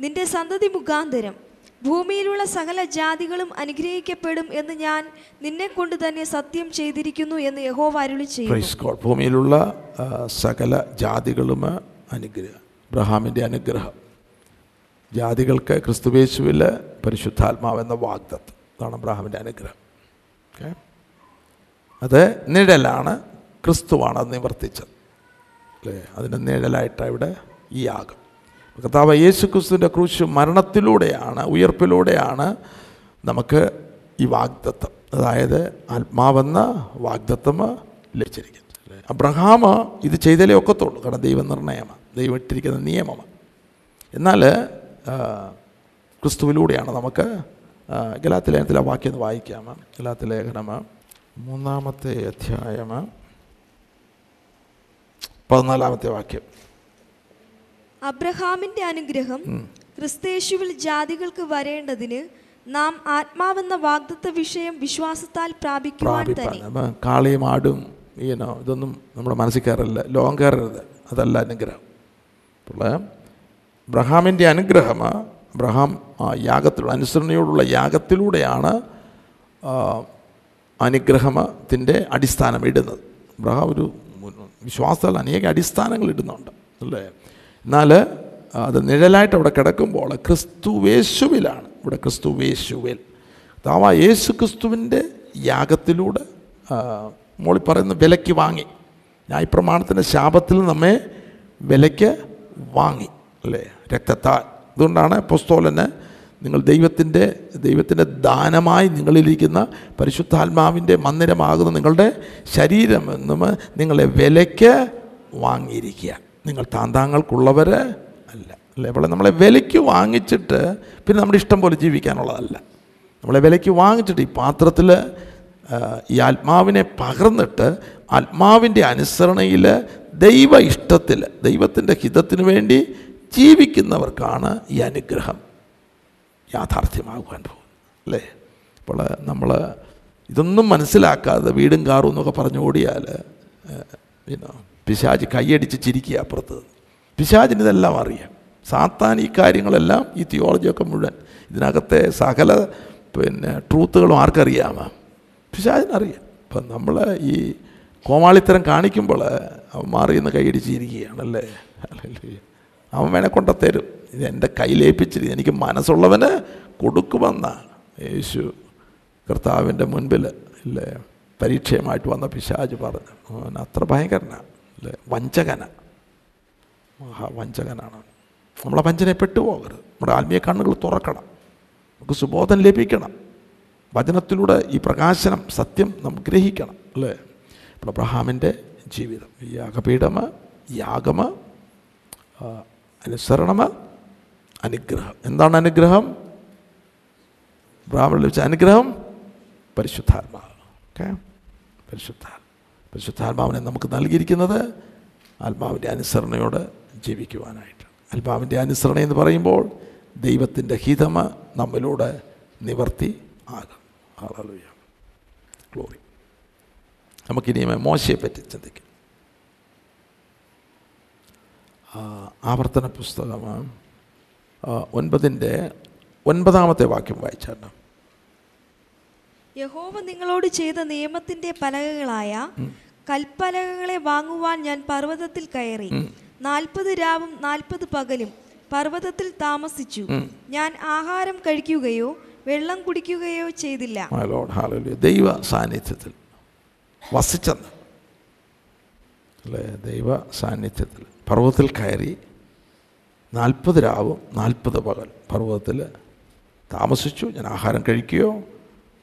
നിന്റെ സന്തതി മുഖാന്തരം ഭൂമിയിലുള്ള സകല ജാതികളും അനുഗ്രഹിക്കപ്പെടും എന്ന് ഞാൻ നിന്നെ കൊണ്ട് തന്നെ സത്യം ചെയ്തിരിക്കുന്നു എന്ന് യഹോവ അരുളി ചെയ്യും ഭൂമിയിലുള്ള സകല ജാതികളും അനുഗ്രഹം. അബ്രഹാമിന്റെ അനുഗ്രഹം. ജാതികൾക്ക് ക്രിസ്തുവേശുവിൽ പരിശുദ്ധാത്മാവെന്ന വാഗ്ദത്വം അതാണ് അബ്രാഹാമിന്റെ അനുഗ്രഹം. ഓക്കെ അത് നിഴലാണ് ക്രിസ്തുവാണ് അത് നിവർത്തിച്ചത്. അല്ലേ? അതിന്റെ നിഴലായിട്ടാണ് ഇവിടെ ഈ യാഗം കർത്താവ് യേശു ക്രിസ്തുവിന്റെ ക്രൂശ് മരണത്തിലൂടെയാണ് ഉയർപ്പിലൂടെയാണ് നമുക്ക് ഈ വാഗ്ദത്തം. അതായത് ആത്മാവെന്ന വാഗ്ദത്തം ലഭിച്ചിരിക്കുന്നത്? അബ്രഹാം ഇത് ചെയ്താലേ ഒക്കത്തുള്ളൂ. കാരണം ദൈവനിർണയമാണ്. ദൈവം ഇട്ടിരിക്കുന്ന നിയമമാണ്. എന്നാൽ ക്രിസ്തുവിലൂടെയാണ് നമുക്ക് ഗലാത്തി ലേഖനത്തിലെ വാക്യം ഒന്ന് വായിക്കാം. ഗലാത്തി ലേഖനം മൂന്നാമത്തെ അധ്യായം പതിനാലാമത്തെ വാക്യം. അബ്രഹാമിന്റെ അനുഗ്രഹം ക്രിസ്തേശുവിൽ ജാതികൾക്ക് വരേണ്ടതിന് നാം ആത്മാവെന്ന വാഗ്ദത്ത വിഷയം വിശ്വാസത്താൽ പ്രാപിക്കുവാൻ പ്രാപിപ്പാൻ. തന്നെ അപ്പം കാളിയും ആടും ഈനോ ഇതൊന്നും നമ്മുടെ മനസ്സിൽ കയറില്ല. ലോകം കയറരുത്. അതല്ല അനുഗ്രഹം. അബ്രഹാമിന്റെ അനുഗ്രഹം അബ്രഹാം യാഗത്തിലൂടെ അനുസരണയോടുള്ള യാഗത്തിലൂടെയാണ് അനുഗ്രഹത്തിന്റെ അടിസ്ഥാനം ഇടുന്നത്. അബ്രഹാം ഒരു വിശ്വാസത്തിൽ അനേക അടിസ്ഥാനങ്ങൾ ഇടുന്നുണ്ട് അല്ലേ? എന്നാൽ അത് നിഴലായിട്ട് അവിടെ കിടക്കുമ്പോൾ ക്രിസ്തുവേശുവിലാണ് ഇവിടെ ക്രിസ്തുവേശുവിൽ താവ യേശു ക്രിസ്തുവിന്റെ യാഗത്തിലൂടെ മോളി പറയുന്ന വിലയ്ക്ക് വാങ്ങി. ന്യായപ്രമാണത്തിന്റെ ശാപത്തിൽ നമ്മെ വിലയ്ക്ക് വാങ്ങി അല്ലേ? രക്തത്താൽ. അതുകൊണ്ടാണ് പുസ്തോലന് നിങ്ങൾ ദൈവത്തിന്റെ ദൈവത്തിന്റെ ദാനമായി നിങ്ങളിലിരിക്കുന്ന പരിശുദ്ധാത്മാവിന്റെ മന്ദിരമാകുന്ന നിങ്ങളുടെ ശരീരം എന്നും നിങ്ങളെ വിലയ്ക്ക് വാങ്ങിയിരിക്കുക. നിങ്ങൾ താന്താങ്ങൾക്കുള്ളവർ അല്ല. അല്ലേ? ഇവിടെ നമ്മളെ വിലയ്ക്ക് വാങ്ങിച്ചിട്ട് പിന്നെ നമ്മുടെ ഇഷ്ടം പോലെ ജീവിക്കാനുള്ളതല്ല. നമ്മളെ വിലയ്ക്ക് വാങ്ങിച്ചിട്ട് ഈ പാത്രത്തിൽ ഈ ആത്മാവിനെ പകർന്നിട്ട് ആത്മാവിന്റെ അനുസരണയിൽ ദൈവ ഇഷ്ടത്തിൽ ദൈവത്തിന്റെ ഹിതത്തിന് വേണ്ടി ജീവിക്കുന്നവർക്കാണ് ഈ അനുഗ്രഹം യാഥാർത്ഥ്യമാകുവാൻ പോകുന്നത് അല്ലേ? അപ്പോൾ നമ്മൾ ഇതൊന്നും മനസ്സിലാക്കാതെ വീടും കാറും എന്നൊക്കെ പറഞ്ഞു ഓടിയാൽ പിശാജ് കൈയടിച്ച് ചിരിക്കുക അപ്പുറത്ത്. പിശാജിന് ഇതെല്ലാം അറിയാം. സാത്താൻ ഈ കാര്യങ്ങളെല്ലാം ഈ തിയോളജിയൊക്കെ മുഴുവൻ. ഇതിനകത്തെ സകല പിന്നെ ട്രൂത്തുകളും ആർക്കറിയാമോ? പിശാജിനറിയാം അപ്പം നമ്മൾ ഈ കോമാളിത്തരം കാണിക്കുമ്പോൾ അവൻ മാറി നിന്ന് കൈയടിച്ചിരിക്കുകയാണല്ലേ ഹല്ലേലൂയ. അവൻ വേണേ കൊണ്ട തരും ഇത് എന്റെ കയ്യിലേൽപ്പിച്ചിരിക്കും എനിക്ക് മനസ്സുള്ളവന് കൊടുക്കുമെന്നാണ് യേശു കർത്താവിന്റെ മുൻപിൽ ഇല്ലേ പരീക്ഷയുമായിട്ട് വന്ന പിശാജ് പറഞ്ഞു. അവൻ അത്ര ഭയങ്കരനാണ് അല്ലേ വഞ്ചകന. മഹാവഞ്ചകനാണ് നമ്മളെ വഞ്ചനപ്പെട്ടു പോകരുത് നമ്മുടെ ആത്മീയ കണ്ണുകൾ തുറക്കണം. നമുക്ക് സുബോധം ലഭിക്കണം. വചനത്തിലൂടെ ഈ പ്രകാശനം സത്യം നമുക്ക് ഗ്രഹിക്കണം അല്ലേ? ഇപ്പോൾ അബ്രഹാമിന്റെ ജീവിതം യാഗപീഠമ യാഗമ അനുസരണമ അനുഗ്രഹം. എന്താണ് അനുഗ്രഹം? ബ്രാഹ്മണൻ ലഭിച്ച അനുഗ്രഹം പരിശുദ്ധാത്മാവ് ഓക്കെ പരിശുദ്ധാത്മ പരിശുദ്ധാത്മാവിനെ നമുക്ക് നൽകിയിരിക്കുന്നത് ആത്മാവിന്റെ അനുസരണയോട് ജീവിക്കുവാനായിട്ട്. ആത്മാവിന്റെ അനുസരണ എന്ന് പറയുമ്പോൾ ദൈവത്തിന്റെ ഹിതമ നമ്മിലൂടെ നിവർത്തി ആകും. ഹല്ലേലൂയ ഗ്ലോറി നമുക്കിനി മോശയെ പറ്റി ചിന്തിക്കാം ആ, ആവർത്തന പുസ്തകമാണ്. ഒൻപതിന്റെ ഒൻപതാമത്തെ വാക്യം വായിച്ചാണ് യഹോവ നിങ്ങളോട് ചെയ്ത നിയമത്തിന്റെ പലകകളായ കൽപ്പലകകളെ വാങ്ങുവാൻ ഞാൻ പർവതത്തിൽ കയറി. നാൽപ്പത് രാവും നാൽപ്പത് പകലും പർവതത്തിൽ താമസിച്ചു. ഞാൻ ആഹാരം കഴിക്കുകയോ വെള്ളം കുടിക്കുകയോ ചെയ്തില്ല. ദൈവ സാന്നിധ്യത്തിൽ വസിച്ചെന്ന്. അല്ലേ? ദൈവ സാന്നിധ്യത്തിൽ. പർവതത്തിൽ കയറി നാൽപ്പത് രാവും നാൽപ്പത് പകൽ പർവതത്തിൽ താമസിച്ചു. ഞാൻ ആഹാരം കഴിക്കുകയോ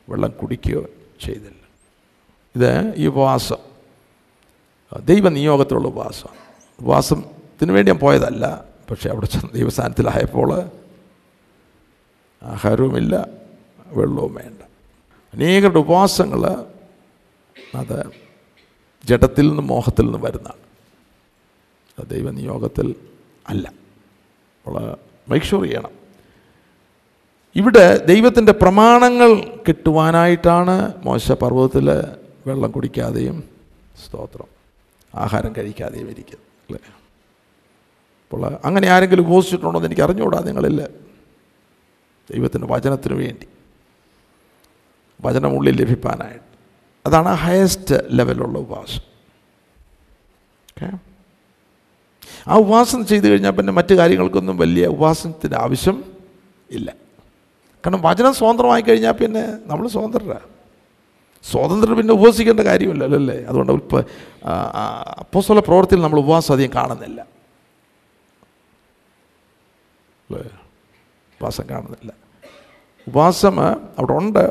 വെള്ളം കുടിക്കുകയോ ചെയ്തില്ല. ഇത് ഈ ഉപവാസം ദൈവ നിയോഗത്തിലുള്ള ഉപവാസം. ഉപവാസത്തിന് വേണ്ടി ഞാൻ പോയതല്ല പക്ഷേ അവിടെ ചെന്ന് ദൈവസ്ഥാനത്തിലായപ്പോൾ ആഹാരവുമില്ല വെള്ളവും വേണ്ട. അനേകരുടെ ഉപവാസങ്ങൾ അത് ജഡത്തിൽ നിന്നും മോഹത്തിൽ നിന്നും വരുന്നതാണ്. ദൈവനിയോഗത്തിൽ അല്ല. നമ്മൾ മേക്ക് ഷുവർ ചെയ്യണം. ഇവിടെ ദൈവത്തിന്റെ പ്രമാണങ്ങൾ കിട്ടുവാനായിട്ടാണ് മോശ പർവതത്തിൽ വെള്ളം കുടിക്കാതെയും സ്തോത്രം ആഹാരം കഴിക്കാതെയും ഇരിക്കുന്നത് അല്ലേ? അപ്പോൾ അങ്ങനെ ആരെങ്കിലും ഉപസിച്ചിട്ടുണ്ടോ എന്ന് എനിക്ക് അറിഞ്ഞുകൂടാ നിങ്ങളിൽ. ദൈവത്തിന്റെ വചനത്തിന് വേണ്ടി. വചനമുള്ളിൽ ലഭിക്കാനായിട്ട് അതാണ് ഹയസ്റ്റ് ലെവലുള്ള ഉപവാസം. ഓക്കെ ആ ഉപവാസം ചെയ്തു കഴിഞ്ഞാൽ പിന്നെ മറ്റു കാര്യങ്ങൾക്കൊന്നും വലിയ ഉപവാസത്തിന്റെ ആവശ്യം ഇല്ല. കാരണം വചനം സ്വതന്ത്രമായി കഴിഞ്ഞാൽ പിന്നെ നമ്മൾ സ്വതന്ത്രരാണ് സ്വാതന്ത്ര്യം പിന്നെ ഉപവസിക്കേണ്ട കാര്യമില്ലല്ലോ അല്ലേ? അതുകൊണ്ട് ഉൽപ്പ അപ്പോസ്തല പ്രവർത്തിയിൽ നമ്മൾ ഉപവാസം അധികം കാണുന്നില്ല. ഉപവാസം കാണുന്നില്ല. ഉപവാസം അവിടെ ഉണ്ട്.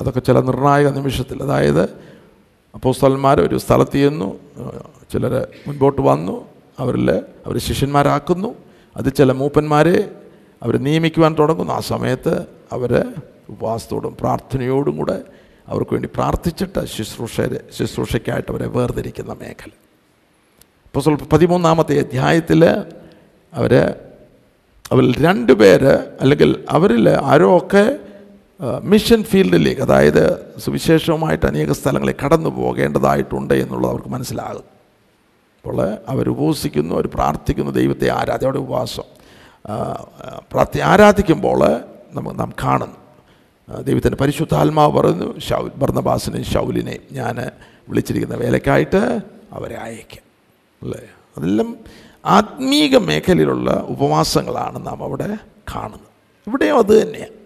അതൊക്കെ ചില നിർണായക നിമിഷത്തിൽ. അതായത് അപ്പോസ്തലന്മാർ ഒരു സ്ഥലത്ത് ചെന്നു ചിലർ മുൻപോട്ട് വന്നു അവരിൽ അവർ ശിഷ്യന്മാരാക്കുന്നു. അത് ചില മൂപ്പന്മാരെ അവർ നിയമിക്കുവാൻ തുടങ്ങുന്നു. ആ സമയത്ത് അവർ ഉപവാസത്തോടും പ്രാർത്ഥനയോടും കൂടെ അവർക്ക് വേണ്ടി പ്രാർത്ഥിച്ചിട്ട് ശുശ്രൂഷരെ ശുശ്രൂഷയ്ക്കായിട്ട് അവരെ വേർതിരിക്കുന്ന മേഖല. ഇപ്പോൾ സ്വല്പ പതിമൂന്നാമത്തെ അധ്യായത്തിൽ അവർ അവരിൽ രണ്ട് പേര് അല്ലെങ്കിൽ അവരിൽ ആരോ ഒക്കെ മിഷൻ ഫീൽഡിലേക്ക് അതായത് സുവിശേഷവുമായിട്ട് അനേക സ്ഥലങ്ങളിൽ കടന്നു പോകേണ്ടതായിട്ടുണ്ട് എന്നുള്ളത് അവർക്ക് മനസ്സിലാകും. അപ്പോൾ അവർ ഉപവസിക്കുന്നു അവർ പ്രാർത്ഥിക്കുന്നു ദൈവത്തെ ആരാധന അവിടെ ഉപവാസം. പ്രാർത്ഥി ആരാധിക്കുമ്പോൾ നമ്മൾ നാം കാണുന്നു. ദൈവത്തിന്റെ പരിശുദ്ധാത്മാവ് പറയുന്നു ഷൗൽ ഭർണബാസിനെയും ഷൗലിനെയും ഞാൻ വിളിച്ചിരിക്കുന്ന വേലക്കായിട്ട് അവരെ അയക്കും അല്ലേ? അതെല്ലാം ആത്മീക മേഖലയിലുള്ള ഉപവാസങ്ങളാണ് നാം അവിടെ കാണുന്നത്. ഇവിടെയും അത് തന്നെയാണ്.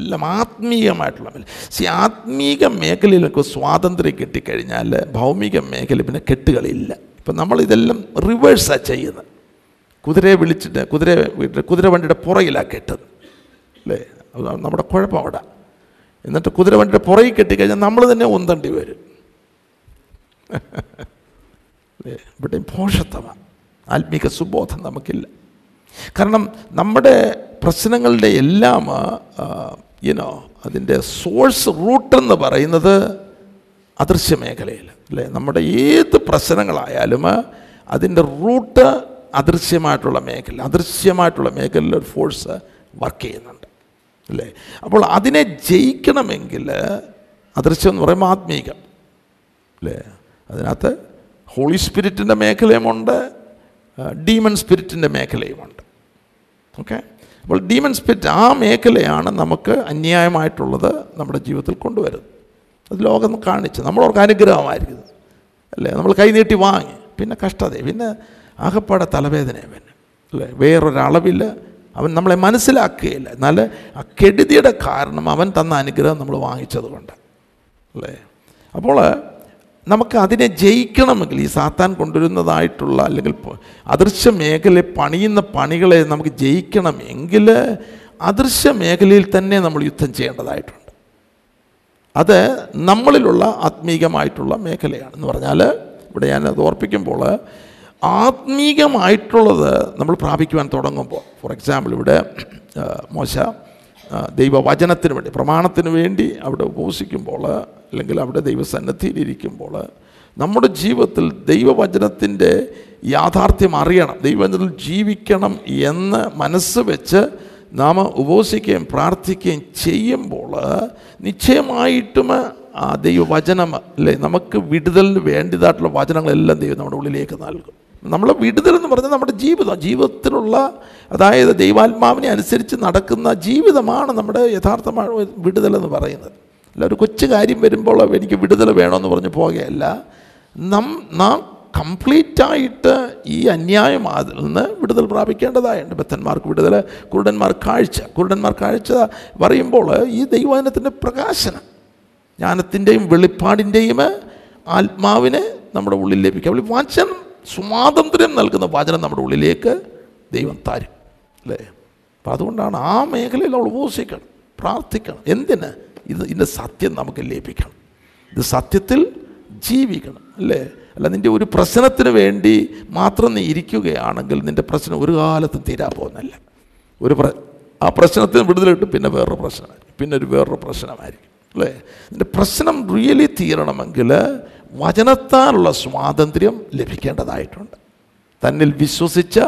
എല്ലാം ആത്മീയമായിട്ടുള്ള മേഖല. സി ആത്മീക മേഖലയിലൊക്കെ സ്വാതന്ത്ര്യം കിട്ടിക്കഴിഞ്ഞാൽ ഭൗമിക മേഖല പിന്നെ കെട്ടുകളില്ല. ഇപ്പം നമ്മളിതെല്ലാം റിവേഴ്സാണ് ചെയ്യുന്നത്. കുതിരയെ വിളിച്ചിട്ട് കുതിര വീട്ടിൽ കുതിര വണ്ടിയുടെ പുറകിലാണ് കെട്ടത് അല്ലേ? നമ്മുടെ കുഴപ്പം അവിടെ. എന്നിട്ട് കുതിര വണ്ടിയുടെ പുറകിൽ കെട്ടിക്കഴിഞ്ഞാൽ നമ്മൾ തന്നെ ഉന്തണ്ടി വരും. അല്ലേ? ഇവിടെ പോഷത്തമാണ് ആത്മീക സുബോധം നമുക്കില്ല. കാരണം നമ്മുടെ പ്രശ്നങ്ങളുടെ എല്ലാം യുനോ അതിന്റെ സോഴ്സ് റൂട്ട് എന്ന് പറയുന്നത് അദൃശ്യ മേഖലയിൽ അല്ലേ? നമ്മുടെ ഏത് പ്രശ്നങ്ങളായാലും അതിന്റെ റൂട്ട് അദൃശ്യമായിട്ടുള്ള മേഖല അദൃശ്യമായിട്ടുള്ള മേഖലയിൽ ഒരു ഫോഴ്സ് വർക്ക് ചെയ്യുന്നുണ്ട് അല്ലേ? അപ്പോൾ അതിനെ ജയിക്കണമെങ്കിൽ അദൃശ്യം എന്ന് പറയുമ്പോൾ ആത്മീകം അല്ലേ? അതിനകത്ത് ഹോളി സ്പിരിറ്റിന്റെ മേഖലയുമുണ്ട് ഡീമൺ സ്പിരിറ്റിന്റെ മേഖലയുമുണ്ട് ഓക്കെ അപ്പോൾ ഡീമൻ സ്പിരിറ്റ് ആ മേഖലയാണ് നമുക്ക് അന്യായമായിട്ടുള്ളത് നമ്മുടെ ജീവിതത്തിൽ കൊണ്ടുവരുന്നത്. അത് ലോകം കാണിച്ച് നമ്മളവർക്ക് അനുഗ്രഹമായിരിക്കുന്നത് അല്ലേ? നമ്മൾ കൈനീട്ടി വാങ്ങി. പിന്നെ കഷ്ടത പിന്നെ ആകപ്പാടെ തലവേദന പിന്നെ. അല്ലേ? വേറൊരളവിൽ അവൻ നമ്മളെ മനസ്സിലാക്കുകയില്ല. എന്നാൽ ആ കെടുതിയുടെ കാരണം അവൻ തന്ന അനുഗ്രഹം നമ്മൾ വാങ്ങിച്ചത് കൊണ്ട് അല്ലേ? അപ്പോൾ നമുക്ക് അതിനെ ജയിക്കണമെങ്കിൽ ഈ സാത്താൻ കൊണ്ടുവരുന്നതായിട്ടുള്ള അല്ലെങ്കിൽ അദൃശ്യ മേഖലയെ പണിയുന്ന പണികളെ നമുക്ക് ജയിക്കണമെങ്കിൽ അദൃശ്യ മേഖലയിൽ തന്നെ നമ്മൾ യുദ്ധം ചെയ്യേണ്ടതായിട്ടുണ്ട്. അത് നമ്മളിലുള്ള ആത്മീകമായിട്ടുള്ള മേഖലയാണ് എന്ന് പറഞ്ഞാൽ ഇവിടെ ഞാൻ അത് ഓർപ്പിക്കുമ്പോൾ ആത്മീകമായിട്ടുള്ളത് നമ്മൾ പ്രാപിക്കുവാൻ തുടങ്ങുമ്പോൾ ഫോർ എക്സാമ്പിൾ ഇവിടെ മോശ ദൈവവചനത്തിന് വേണ്ടി പ്രമാണത്തിന് വേണ്ടി അവിടെ ഉപവസിക്കുമ്പോൾ അല്ലെങ്കിൽ അവിടെ ദൈവസന്നദ്ധിയിലിരിക്കുമ്പോൾ നമ്മുടെ ജീവിതത്തിൽ ദൈവവചനത്തിന്റെ യാഥാർത്ഥ്യം അറിയണം. ദൈവവചനത്തിൽ ജീവിക്കണം എന്ന് മനസ്സ് വെച്ച് നാം ഉപവസിക്കുകയും പ്രാർത്ഥിക്കുകയും ചെയ്യുമ്പോൾ നിശ്ചയമായിട്ടും ആ ദൈവവചനം അല്ലേ നമുക്ക് വിടുതലിന് വേണ്ടിയതായിട്ടുള്ള വചനങ്ങളെല്ലാം ദൈവം നമ്മുടെ ഉള്ളിലേക്ക് നൽകും. നമ്മളെ വിടുതൽ എന്ന് പറഞ്ഞാൽ നമ്മുടെ ജീവിതം ജീവിതത്തിലുള്ള അതായത് ദൈവാത്മാവിനെ അനുസരിച്ച് നടക്കുന്ന ജീവിതമാണ് നമ്മുടെ യഥാർത്ഥമായ വിടുതൽ എന്ന് പറയുന്നത്. അല്ല ഒരു കൊച്ചു കാര്യം വരുമ്പോൾ എനിക്ക് വിടുതൽ വേണമെന്ന് പറഞ്ഞ് പോകുകയല്ല നം നാം കംപ്ലീറ്റായിട്ട് ഈ അന്യായം അതിൽ നിന്ന് വിടുതൽ പ്രാപിക്കേണ്ടതായുണ്ട്. ബദ്ധന്മാർക്ക് വിടുതൽ കുരുടന്മാർ കാഴ്ച. കുരുടന്മാർ കാഴ്ച പറയുമ്പോൾ ഈ ദൈവജനത്തിന്റെ പ്രകാശനം ജ്ഞാനത്തിന്റെയും വെളിപ്പാടിന്റെയും ആത്മാവിനെ നമ്മുടെ ഉള്ളിൽ ലഭിക്കും. അപ്പോൾ വചനം സ്വാതന്ത്ര്യം നൽകുന്ന വചനം നമ്മുടെ ഉള്ളിലേക്ക് ദൈവം തരും അല്ലേ? അപ്പം അതുകൊണ്ടാണ് ആ മേഖലയിൽ നമ്മൾ ഉപസിക്കണം പ്രാർത്ഥിക്കണം. എന്തിന്? ഇത് ഇതിന്റെ സത്യം നമുക്ക് ലഭിക്കണം. ഇത് സത്യത്തിൽ ജീവിക്കണം അല്ലേ? അല്ല നിന്റെ ഒരു പ്രശ്നത്തിന് വേണ്ടി മാത്രം നീ ഇരിക്കുകയാണെങ്കിൽ നിന്റെ പ്രശ്നം ഒരു കാലത്തും തീരാൻ പോകുന്നില്ല ഒരു പ്ര ആ പ്രശ്നത്തിന് വിടുതലിട്ട് പിന്നെ വേറൊരു പ്രശ്നമായിരിക്കും. പിന്നെ ഒരു വേറൊരു പ്രശ്നമായിരിക്കും അല്ലേ? നിന്റെ പ്രശ്നം റിയലി തീരണമെങ്കിൽ വചനത്താലുള്ള സ്വാതന്ത്ര്യം ലഭിക്കേണ്ടതായിട്ടുണ്ട്. തന്നിൽ വിശ്വസിച്ച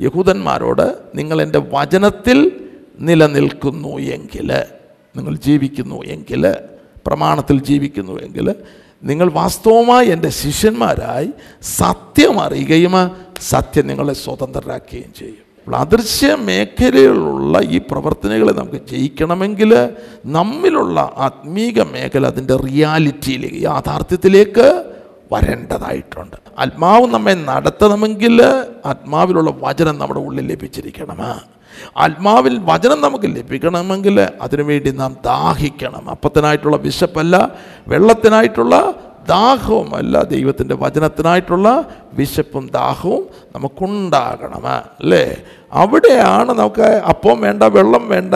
യഹൂദന്മാരോട് നിങ്ങൾ എന്റെ വചനത്തിൽ നിലനിൽക്കുന്നു എങ്കിൽ നിങ്ങൾ ജീവിക്കുന്നു എങ്കിൽ പ്രമാണത്തിൽ ജീവിക്കുന്നു എങ്കിൽ നിങ്ങൾ വാസ്തവമായി എന്റെ ശിഷ്യന്മാരായി സത്യം അറിയുകയും സത്യം നിങ്ങളെ സ്വതന്ത്രരാക്കുകയും ചെയ്യും. അപ്പോൾ അദൃശ്യ മേഖലയിലുള്ള ഈ പ്രവർത്തനങ്ങളെ നമുക്ക് ജയിക്കണമെങ്കിൽ നമ്മിലുള്ള ആത്മീക മേഖല അതിന്റെ റിയാലിറ്റിയിലേക്ക് യാഥാർത്ഥ്യത്തിലേക്ക് വരേണ്ടതായിട്ടുണ്ട്. ആത്മാവ് നമ്മെ നടത്തണമെങ്കിൽ ആത്മാവിലുള്ള വചനം നമ്മുടെ ഉള്ളിൽ ലഭിച്ചിരിക്കണം. ആത്മാവിൽ വചനം നമുക്ക് ലഭിക്കണമെങ്കിൽ അതിനുവേണ്ടി നാം ദാഹിക്കണം. അപ്പത്തിനായിട്ടുള്ള വിശപ്പല്ല വെള്ളത്തിനായിട്ടുള്ള ദാഹവുമല്ല ദൈവത്തിന്റെ വചനത്തിനായിട്ടുള്ള വിശപ്പും ദാഹവും നമുക്കുണ്ടാകണം അല്ലേ? അവിടെയാണ് നമുക്ക് അപ്പം വേണ്ട വെള്ളം വേണ്ട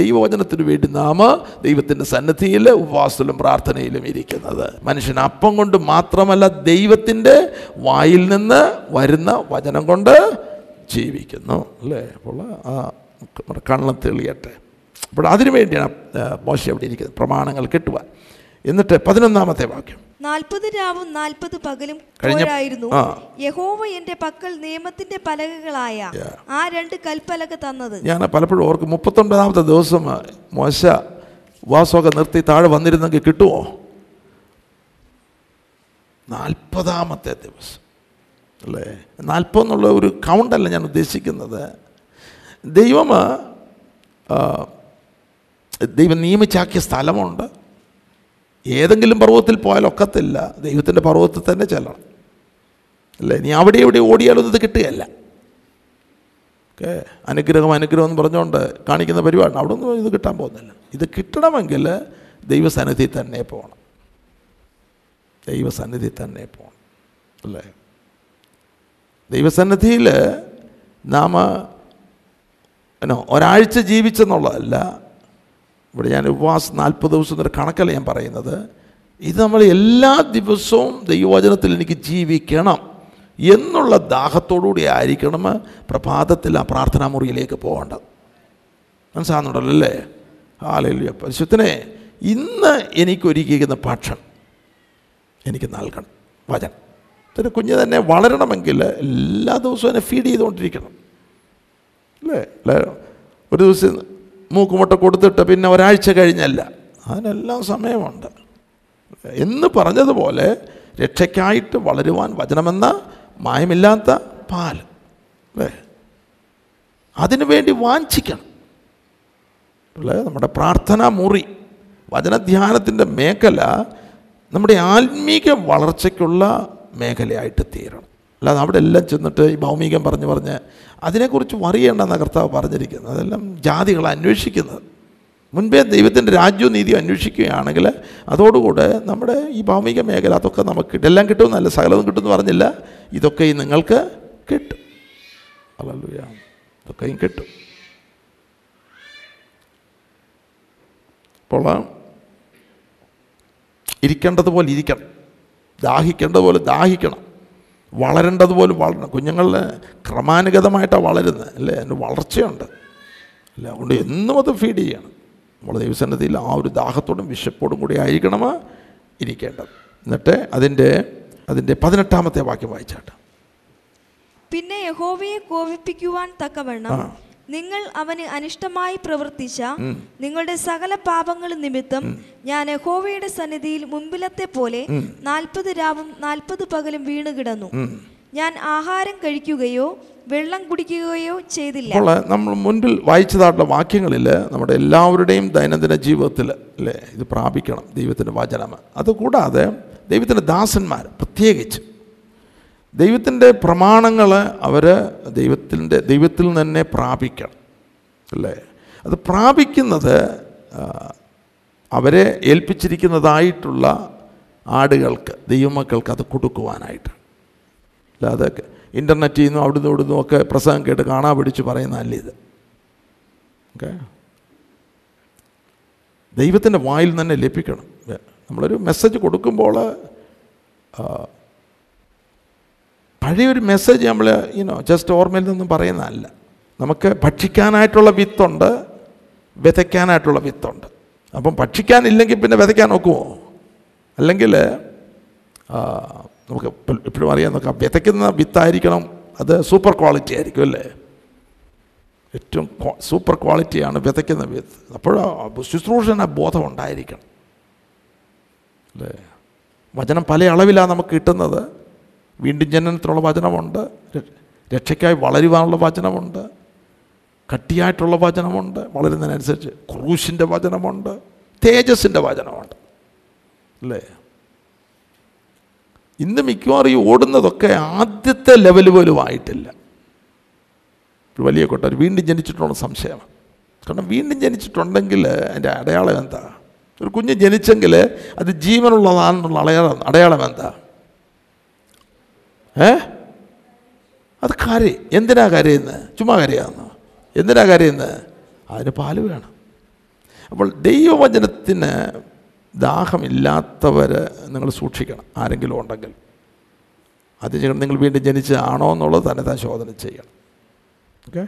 ദൈവവചനത്തിന് വേണ്ടി നാം ദൈവത്തിന്റെ സന്നദ്ധിയിൽ ഉപവാസത്തിലും പ്രാർത്ഥനയിലും ഇരിക്കുന്നത്. മനുഷ്യൻ അപ്പം കൊണ്ട് മാത്രമല്ല ദൈവത്തിന്റെ വായിൽ നിന്ന് വരുന്ന വചനം കൊണ്ട് ജീവിക്കുന്നു അല്ലേ? അപ്പോൾ ആ കണ്ണ് തെളിയട്ടെ. അപ്പോൾ അതിനു വേണ്ടിയാണ് മോശം അവിടെ ഇരിക്കുന്നത്. പ്രമാണങ്ങൾ കിട്ടുവാൻ. എന്നിട്ട് പതിനൊന്നാമത്തെ വാക്യം. നാൽപ്പത് രാവും നാൽപ്പത് പകലും കോഴായിരുന്നു യഹോവ എന്റെ പക്കൽ നിയമത്തിന്റെ പലകകളായ ആ രണ്ട് കൽപ്പലക തന്നത്. ഞാൻ പലപ്പോഴും ഓർക്കും മുപ്പത്തൊൻപതാമത്തെ ദിവസം മോശ വാസമൊക്കെ നിർത്തി താഴെ വന്നിരുന്നെങ്കിൽ കിട്ടുമോ നാൽപ്പതാമത്തെ ദിവസം. അല്ലേ? നാൽപ്പതെന്നുള്ള ഒരു കൗണ്ടല്ല ഞാൻ ഉദ്ദേശിക്കുന്നത്. ദൈവം ദൈവം നിയമിച്ചാക്കിയ സ്ഥലമുണ്ട്. ഏതെങ്കിലും പർവതത്തിൽ പോയാൽ ഒക്കത്തില്ല. ദൈവത്തിന്റെ പർവതത്തിൽ തന്നെ ചെല്ലണം. അല്ലേ? നീ അവിടെ ഇവിടെ ഓടിയാലൊന്നും ഇത് കിട്ടുകയല്ല. ഓക്കെ? അനുഗ്രഹം അനുഗ്രഹം എന്ന് പറഞ്ഞുകൊണ്ട് കാണിക്കുന്ന പരിപാടി അവിടെ ഒന്നും ഇത് കിട്ടാൻ പോകുന്നില്ല. ഇത് കിട്ടണമെങ്കിൽ ദൈവസന്നിധി തന്നെ പോകണം. ദൈവസന്നിധി തന്നെ പോകണം. അല്ലേ? ദൈവസന്നിധിയിൽ നാം ഒരാഴ്ച ജീവിച്ചെന്നുള്ളതല്ല ഇവിടെ ഞാൻ ഉപവാസം നാൽപ്പത് ദിവസം എന്നൊരു കണക്കല്ല ഞാൻ പറയുന്നത്. ഇത് നമ്മൾ എല്ലാ ദിവസവും ദൈവവചനത്തിൽ എനിക്ക് ജീവിക്കണം എന്നുള്ള ദാഹത്തോടുകൂടി ആയിരിക്കണം പ്രഭാതത്തിൽ ആ പ്രാർത്ഥനാ മുറിയിലേക്ക് പോകേണ്ടത്. മനസ്സാകുന്നുണ്ടല്ലോ അല്ലേ ഹാലല്യ പരിശുദ്ധനെ ഇന്ന് എനിക്കൊരുക്കിയിരിക്കുന്ന ഭക്ഷണം എനിക്ക് നൽകണം. വചനം. പിന്നെ കുഞ്ഞ് തന്നെ വളരണമെങ്കിൽ എല്ലാ ദിവസവും എന്നെ ഫീഡ് ചെയ്തുകൊണ്ടിരിക്കണം. അല്ലേ? ഒരു ദിവസം മൂക്കുമുട്ട കൊടുത്തിട്ട് പിന്നെ ഒരാഴ്ച കഴിഞ്ഞല്ല. അതിനെല്ലാം സമയമുണ്ട്. എന്ന് പറഞ്ഞതുപോലെ രക്ഷയ്ക്കായിട്ട് വളരുവാൻ വചനമെന്ന മായമില്ലാത്ത പാൽ. അല്ലേ? വാഞ്ചിക്കണം. അല്ലേ നമ്മുടെ പ്രാർത്ഥനാ മുറി വചനധ്യാനത്തിന്റെ മേഖല നമ്മുടെ ആത്മീക വളർച്ചയ്ക്കുള്ള മേഖലയായിട്ട് തീരണം. അല്ലാതെ അവിടെ എല്ലാം ചെന്നിട്ട് ഈ ഭൗമികം പറഞ്ഞ് പറഞ്ഞ് അതിനെക്കുറിച്ച് വറിയേണ്ടെന്ന കർത്താവ് പറഞ്ഞിരിക്കുന്നത്. അതെല്ലാം ജാതികളെ അന്വേഷിക്കുന്നത്. മുൻപേ ദൈവത്തിന്റെ രാജ്യവും നീതിയും അന്വേഷിക്കുകയാണെങ്കിൽ അതോടുകൂടെ നമ്മുടെ ഈ ഭൗമിക മേഖല അതൊക്കെ നമുക്ക് കിട്ടും. എല്ലാം കിട്ടുമെന്നല്ല സകലവും കിട്ടുമെന്ന് പറഞ്ഞില്ല. ഇതൊക്കെയും നിങ്ങൾക്ക് കിട്ടും. ഇതൊക്കെയും കിട്ടും. അപ്പോൾ ഇരിക്കേണ്ടതുപോലെ ഇരിക്കണം. ദാഹിക്കേണ്ടതുപോലെ ദാഹിക്കണം. വളരേണ്ടതുപോലെ വളരണം കുഞ്ഞുങ്ങളിൽ ക്രമാനുഗതമായിട്ടാണ് വളരുന്നത് അല്ലേ? അതിന്റെ വളർച്ചയുണ്ട്. അല്ല? അതുകൊണ്ട് എന്നും അത് ഫീഡ് ചെയ്യണം. നമ്മൾ ദൈവസന്നതിയിൽ ആ ഒരു ദാഹത്തോടും വിശപ്പോടും കൂടി ആയിരിക്കണം ഇരിക്കേണ്ടത്. എന്നിട്ട് അതിന്റെ അതിന്റെ പതിനെട്ടാമത്തെ വാക്യം വായിച്ചാട്ട്. പിന്നെ യഹോവയെ കോപിപ്പിക്കുവാൻ തക്കവണ്ണം നിങ്ങൾ അവന് അനിഷ്ടമായി പ്രവർത്തിച്ച നിങ്ങളുടെ സകല പാപങ്ങൾ നിമിത്തം ഞാൻ യഹോവയുടെ സന്നിധിയിൽ മുൻപിലത്തെ പോലെ നാൽപ്പത് രാവും നാൽപ്പത് പകലും വീണ് കിടന്നു. ഞാൻ ആഹാരം കഴിക്കുകയോ വെള്ളം കുടിക്കുകയോ ചെയ്തില്ല. നമ്മൾ മുൻപിൽ വായിച്ചതായിട്ടുള്ള വാക്യങ്ങളിൽ നമ്മുടെ എല്ലാവരുടെയും ദൈനംദിന ജീവിതത്തിൽ അല്ലേ ഇത് പ്രാപിക്കണം ദൈവത്തിന്റെ വചനം. അതുകൂടാതെ ദൈവത്തിന്റെ ദാസന്മാർ പ്രത്യേകിച്ച് ദൈവത്തിന്റെ പ്രമാണങ്ങൾ അവർ ദൈവത്തിന്റെ ദൈവത്തിൽ തന്നെ പ്രാപിക്കണം. അല്ലേ? അത് പ്രാപിക്കുന്നത് അവരെ ഏൽപ്പിച്ചിരിക്കുന്നതായിട്ടുള്ള ആടുകൾക്ക് ദൈവമക്കൾക്ക് അത് കൊടുക്കുവാനായിട്ട്. അല്ലാതെ ഇന്റർനെറ്റിൽ നിന്നും അവിടുന്ന് ഇവിടുന്നും ഒക്കെ പ്രസംഗം കേട്ട് കാണാൻ പിടിച്ച് പറയുന്നതല്ല ഇത്? ഓക്കെ? ദൈവത്തിന്റെ വായിൽ തന്നെ ലഭിക്കണം. നമ്മളൊരു മെസ്സേജ് കൊടുക്കുമ്പോൾ പഴയൊരു മെസ്സേജ് നമ്മൾ യുനോ ജസ്റ്റ് ഓർമ്മയിൽ നിന്നും പറയുന്നതല്ല. നമുക്ക് ഭക്ഷിക്കാനായിട്ടുള്ള വിത്തുണ്ട് വിതയ്ക്കാനായിട്ടുള്ള വിത്തുണ്ട്. അപ്പം ഭക്ഷിക്കാനില്ലെങ്കിൽ പിന്നെ വിതയ്ക്കാൻ നോക്കുമോ അല്ലെങ്കിൽ നമുക്ക് എപ്പോഴും അറിയാൻ നോക്കാം വിതയ്ക്കുന്ന വിത്തായിരിക്കണം അത് സൂപ്പർ ക്വാളിറ്റി ആയിരിക്കും അല്ലേ? ഏറ്റവും സൂപ്പർ ക്വാളിറ്റിയാണ് വിതയ്ക്കുന്ന വിത്ത്. അപ്പോൾ ശുശ്രൂഷന ബോധം ഉണ്ടായിരിക്കണം. അല്ലേ? വചനം പല അളവിലാണ് നമുക്ക് കിട്ടുന്നത്. വീണ്ടും ജനനത്തിനുള്ള വചനമുണ്ട്. രക്ഷയ്ക്കായി വളരുവാനുള്ള വചനമുണ്ട്. കട്ടിയായിട്ടുള്ള വചനമുണ്ട്. വളരുന്നതിനനുസരിച്ച് ക്രൂശിന്റെ വചനമുണ്ട്. തേജസ്സിന്റെ വചനമുണ്ട്. അല്ലേ? ഇന്ന് മിക്കവാറും ഈ ഓടുന്നതൊക്കെ ആദ്യത്തെ ലെവൽ പോലും ആയിട്ടില്ല. ഒരു വലിയ കൊട്ടാർ വീണ്ടും ജനിച്ചിട്ടുള്ള സംശയമാണ്. കാരണം വീണ്ടും ജനിച്ചിട്ടുണ്ടെങ്കിൽ അതിന്റെ അടയാളം എന്താ? ഒരു കുഞ്ഞ് ജനിച്ചെങ്കിൽ അത് ജീവനുള്ളതാണെന്നുള്ള അടയാളം അടയാളം എന്താ? ഏ? അത് കരയി. എന്തിനാ കരയുന്നത് ചുമ്മാ കരയാന്ന് എന്തിനാ കരയുന്നത് അതിന് പാൽ വേണം. അപ്പോൾ ദൈവവചനത്തിന് ദാഹമില്ലാത്തവർ നിങ്ങൾ സൂക്ഷിക്കണം ആരെങ്കിലും ഉണ്ടെങ്കിൽ. അത് ചെയ്യണം നിങ്ങൾ വീണ്ടും ജനിച്ചതാണോ എന്നുള്ളത് തന്നെ താൻ ശോധന ചെയ്യണം. ഓക്കെ?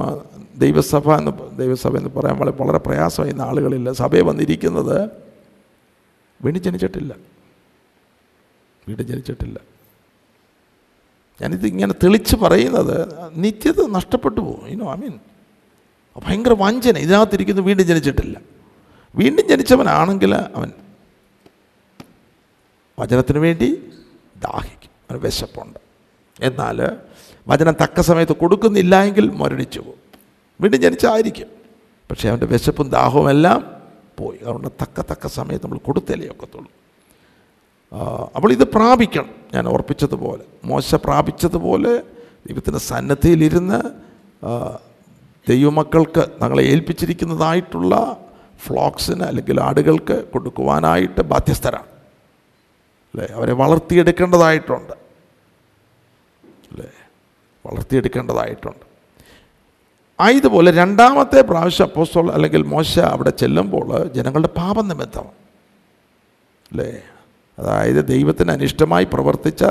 ആ, ദൈവസഭ എന്ന് ദൈവസഭ എന്ന് പറയാൻ വളരെ വളരെ പ്രയാസമായി ഇന്ന് ആളുകളില്ല. സഭയെ വന്നിരിക്കുന്നത് വീണ്ടും ജനിച്ചിട്ടില്ല. വീണ്ടും ജനിച്ചിട്ടില്ല. ഞാനിത് ഇങ്ങനെ തെളിച്ച് പറയുന്നത് നിത്യത നഷ്ടപ്പെട്ടു പോകും. ഇനോ ഐ മീൻ ഭയങ്കര വഞ്ചന. ഇതിനകത്തിരിക്കുന്നു വീണ്ടും ജനിച്ചിട്ടില്ല. വീണ്ടും ജനിച്ചവനാണെങ്കിൽ അവൻ വചനത്തിന് വേണ്ടി ദാഹിക്കും. അവന് വിശപ്പുണ്ട്. എന്നാൽ വചനം തക്ക സമയത്ത് കൊടുക്കുന്നില്ല എങ്കിൽ മുരടിച്ചു പോകും. വീണ്ടും ജനിച്ചായിരിക്കും. പക്ഷേ അവന്റെ വിശപ്പും ദാഹവും എല്ലാം പോയി. അതുകൊണ്ട് തക്ക തക്ക സമയത്ത് നമ്മൾ കൊടുത്തലേ ഒക്കത്തുള്ളൂ. അപ്പോൾ ഇത് പ്രാപിക്കണം. ഞാൻ ഓർപ്പിച്ചതുപോലെ. മോശ പ്രാപിച്ചതുപോലെ ദൈവത്തിന്റെ സന്നദ്ധിയിലിരുന്ന് ദൈവമക്കൾക്ക് തങ്ങളെ ഏൽപ്പിച്ചിരിക്കുന്നതായിട്ടുള്ള ഫ്ലോക്സിന് അല്ലെങ്കിൽ ആടുകൾക്ക് കൊടുക്കുവാനായിട്ട് ബാധ്യസ്ഥരാണ്. അല്ലേ? അവരെ വളർത്തിയെടുക്കേണ്ടതായിട്ടുണ്ട്. അല്ലേ? വളർത്തിയെടുക്കേണ്ടതായിട്ടുണ്ട്. ആയതുപോലെ രണ്ടാമത്തെ പ്രാവശ്യം അപ്പോസ്തോൾ അല്ലെങ്കിൽ മോശ അവിടെ ചെല്ലുമ്പോൾ ജനങ്ങളുടെ പാപനിമിത്തം അല്ലേ? അതായത് ദൈവത്തിന് അനിഷ്ടമായി പ്രവർത്തിച്ച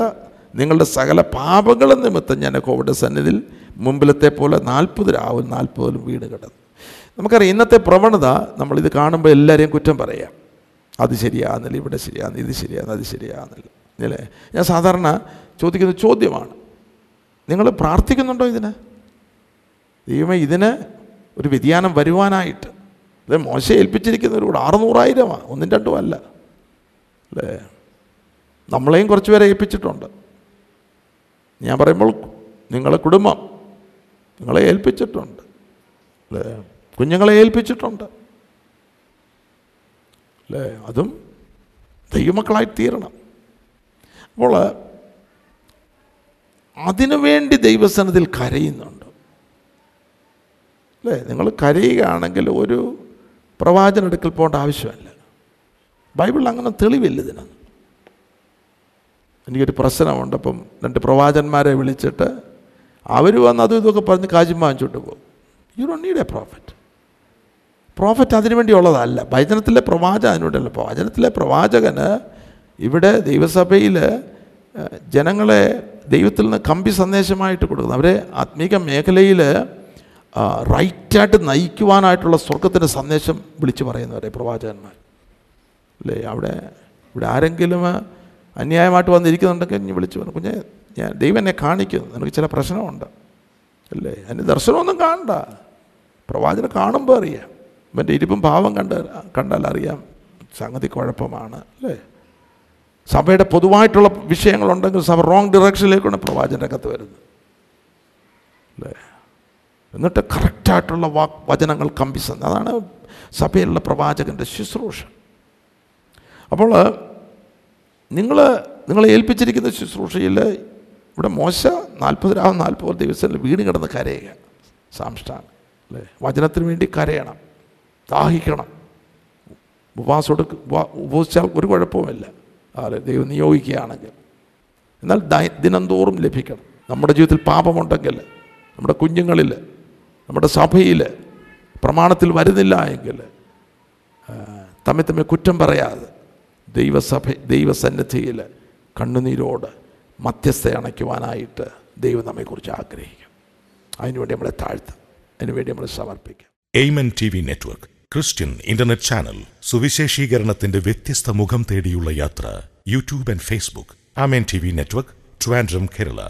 നിങ്ങളുടെ സകല പാപങ്ങളും നിമിത്തം ഞാൻ കോവിഡ് സന്നിധിയിൽ മുമ്പിലത്തെ പോലെ നാൽപ്പത് രാവും നാൽപ്പതിലും വീട് കിടന്നു നമുക്കറിയാം ഇന്നത്തെ പ്രവണത നമ്മളിത് കാണുമ്പോൾ എല്ലാവരെയും കുറ്റം പറയാം. അത് ശരിയാകുന്നില്ല ഇവിടെ ശരിയാകുന്നില്ല ഇത് ശരിയാകുന്നില്ല അത് ശരിയാകുന്നില്ല അല്ലേ? ഞാൻ സാധാരണ ചോദിക്കുന്ന ചോദ്യമാണ് നിങ്ങൾ പ്രാർത്ഥിക്കുന്നുണ്ടോ ഇതിന്? ദൈവമേ ഇതിന് ഒരു വ്യതിയാനം വരുവാനായിട്ട്. ഇത് മോശം ഏൽപ്പിച്ചിരിക്കുന്നവരോട് അറുന്നൂറായിരമാണ് ഒന്നും രണ്ടും അല്ല അല്ലേ? നമ്മളെയും കുറച്ച് പേരെ ഏൽപ്പിച്ചിട്ടുണ്ട്. ഞാൻ പറയുമ്പോൾ നിങ്ങളെ കുടുംബം നിങ്ങളെ ഏൽപ്പിച്ചിട്ടുണ്ട്. അല്ലേ? കുഞ്ഞുങ്ങളെ ഏൽപ്പിച്ചിട്ടുണ്ട്. അല്ലേ? അതും ദൈവമക്കളായി തീരണം. അപ്പോൾ അതിനുവേണ്ടി ദൈവസനത്തിൽ കരയുന്നുണ്ട്. അല്ലേ? നിങ്ങൾ കരയുകയാണെങ്കിൽ ഒരു പ്രവാചന എടുക്കൽ പോകേണ്ട ആവശ്യമല്ല. ബൈബിളിൽ അങ്ങനെ തെളിവില്ല ഇതിനൊന്നും എനിക്കൊരു പ്രശ്നമുണ്ട്. അപ്പം രണ്ട് പ്രവാചന്മാരെ വിളിച്ചിട്ട് അവർ വന്ന് അതും ഇതൊക്കെ പറഞ്ഞ് കാശും വാങ്ങിച്ചുകൊണ്ട് പോകും. You don't need a profit profit അതിനു വേണ്ടിയുള്ളതല്ല ഭജനത്തിലെ പ്രവാചകൻ അതിനുവേണ്ടിയല്ല ഭജനത്തിലെ പ്രവാചകന് ഇവിടെ ദൈവസഭയിൽ ജനങ്ങളെ ദൈവത്തിൽ നിന്ന് കമ്പി സന്ദേശമായിട്ട് കൊടുക്കുന്നു. അവരെ ആത്മീക മേഖലയിൽ റൈറ്റായിട്ട് നയിക്കുവാനായിട്ടുള്ള സ്വർഗത്തിന്റെ സന്ദേശം വിളിച്ചു പറയുന്നവരെ പ്രവാചകന്മാർ. അല്ലേ? അവിടെ ഇവിടെ ആരെങ്കിലും അന്യായമായിട്ട് വന്നിരിക്കുന്നുണ്ടെങ്കിൽ ഇനി വിളിച്ചു പറഞ്ഞു. കുഞ്ഞെ ഞാൻ ദൈവം എന്നെ കാണിക്കുന്നു. എനിക്ക് ചില പ്രശ്നമുണ്ട്. അല്ലേ? അതിന് ദർശനമൊന്നും കാണണ്ട. പ്രവാചനം കാണുമ്പോൾ അറിയാം. ഇവന്റെ ഇരിപ്പും ഭാവം കണ്ട കണ്ടാൽ അറിയാം സംഗതി കുഴപ്പമാണ്. അല്ലേ? സഭയുടെ പൊതുവായിട്ടുള്ള വിഷയങ്ങളുണ്ടെങ്കിൽ സഭ റോങ് ഡിറക്ഷനിലേക്കാണ് പ്രവാചന അകത്ത് വരുന്നത്. അല്ലേ? എന്നിട്ട് കറക്റ്റായിട്ടുള്ള വാക് വചനങ്ങൾ കമ്പിസന്ന് അതാണ് സഭയിലുള്ള പ്രവാചകന്റെ ശുശ്രൂഷ. അപ്പോൾ നിങ്ങൾ നിങ്ങളെ ഏൽപ്പിച്ചിരിക്കുന്ന ശുശ്രൂഷയിൽ ഇവിടെ മോശ നാൽപ്പത് രാവും നാൽപ്പത് ദിവസത്തിൽ വീട് കിടന്ന് കരയുക. സാംഷ്ടാൻ അല്ലേ? വചനത്തിന് വേണ്ടി കരയണം. ദാഹിക്കണം. ഉപവാസോട് ഉപവസിച്ചാൽ ഒരു കുഴപ്പവുമില്ല. അതെ ദൈവം നിയോഗിക്കുകയാണെങ്കിൽ. എന്നാൽ ദിനംതോറും ലഭിക്കണം. നമ്മുടെ ജീവിതത്തിൽ പാപമുണ്ടെങ്കിൽ നമ്മുടെ കുഞ്ഞുങ്ങളിൽ നമ്മുടെ സഭയിൽ പ്രമാണത്തിൽ വരുന്നില്ല എങ്കിൽ തമ്മിൽ തമ്മിൽ കുറ്റം പറയാതെ ദൈവസഭ ദൈവസന്നിധിയിൽ കണ്ണുനീരോട് മധ്യസ്ഥ അണയ്ക്കുവാനായിട്ട് ദൈവം നമ്മെക്കുറിച്ച് ആഗ്രഹിക്കും. അതിനുവേണ്ടി നമ്മളെ താഴ്ത്താം. അതിനുവേണ്ടി നമ്മൾ സമർപ്പിക്കാം. Amen T V network Christian internet channel സുവിശേഷീകരണത്തിന്റെ വ്യത്യസ്ത മുഖം തേടിയുള്ള യാത്ര YouTube and Facebook amen T V network Trivandrum Kerala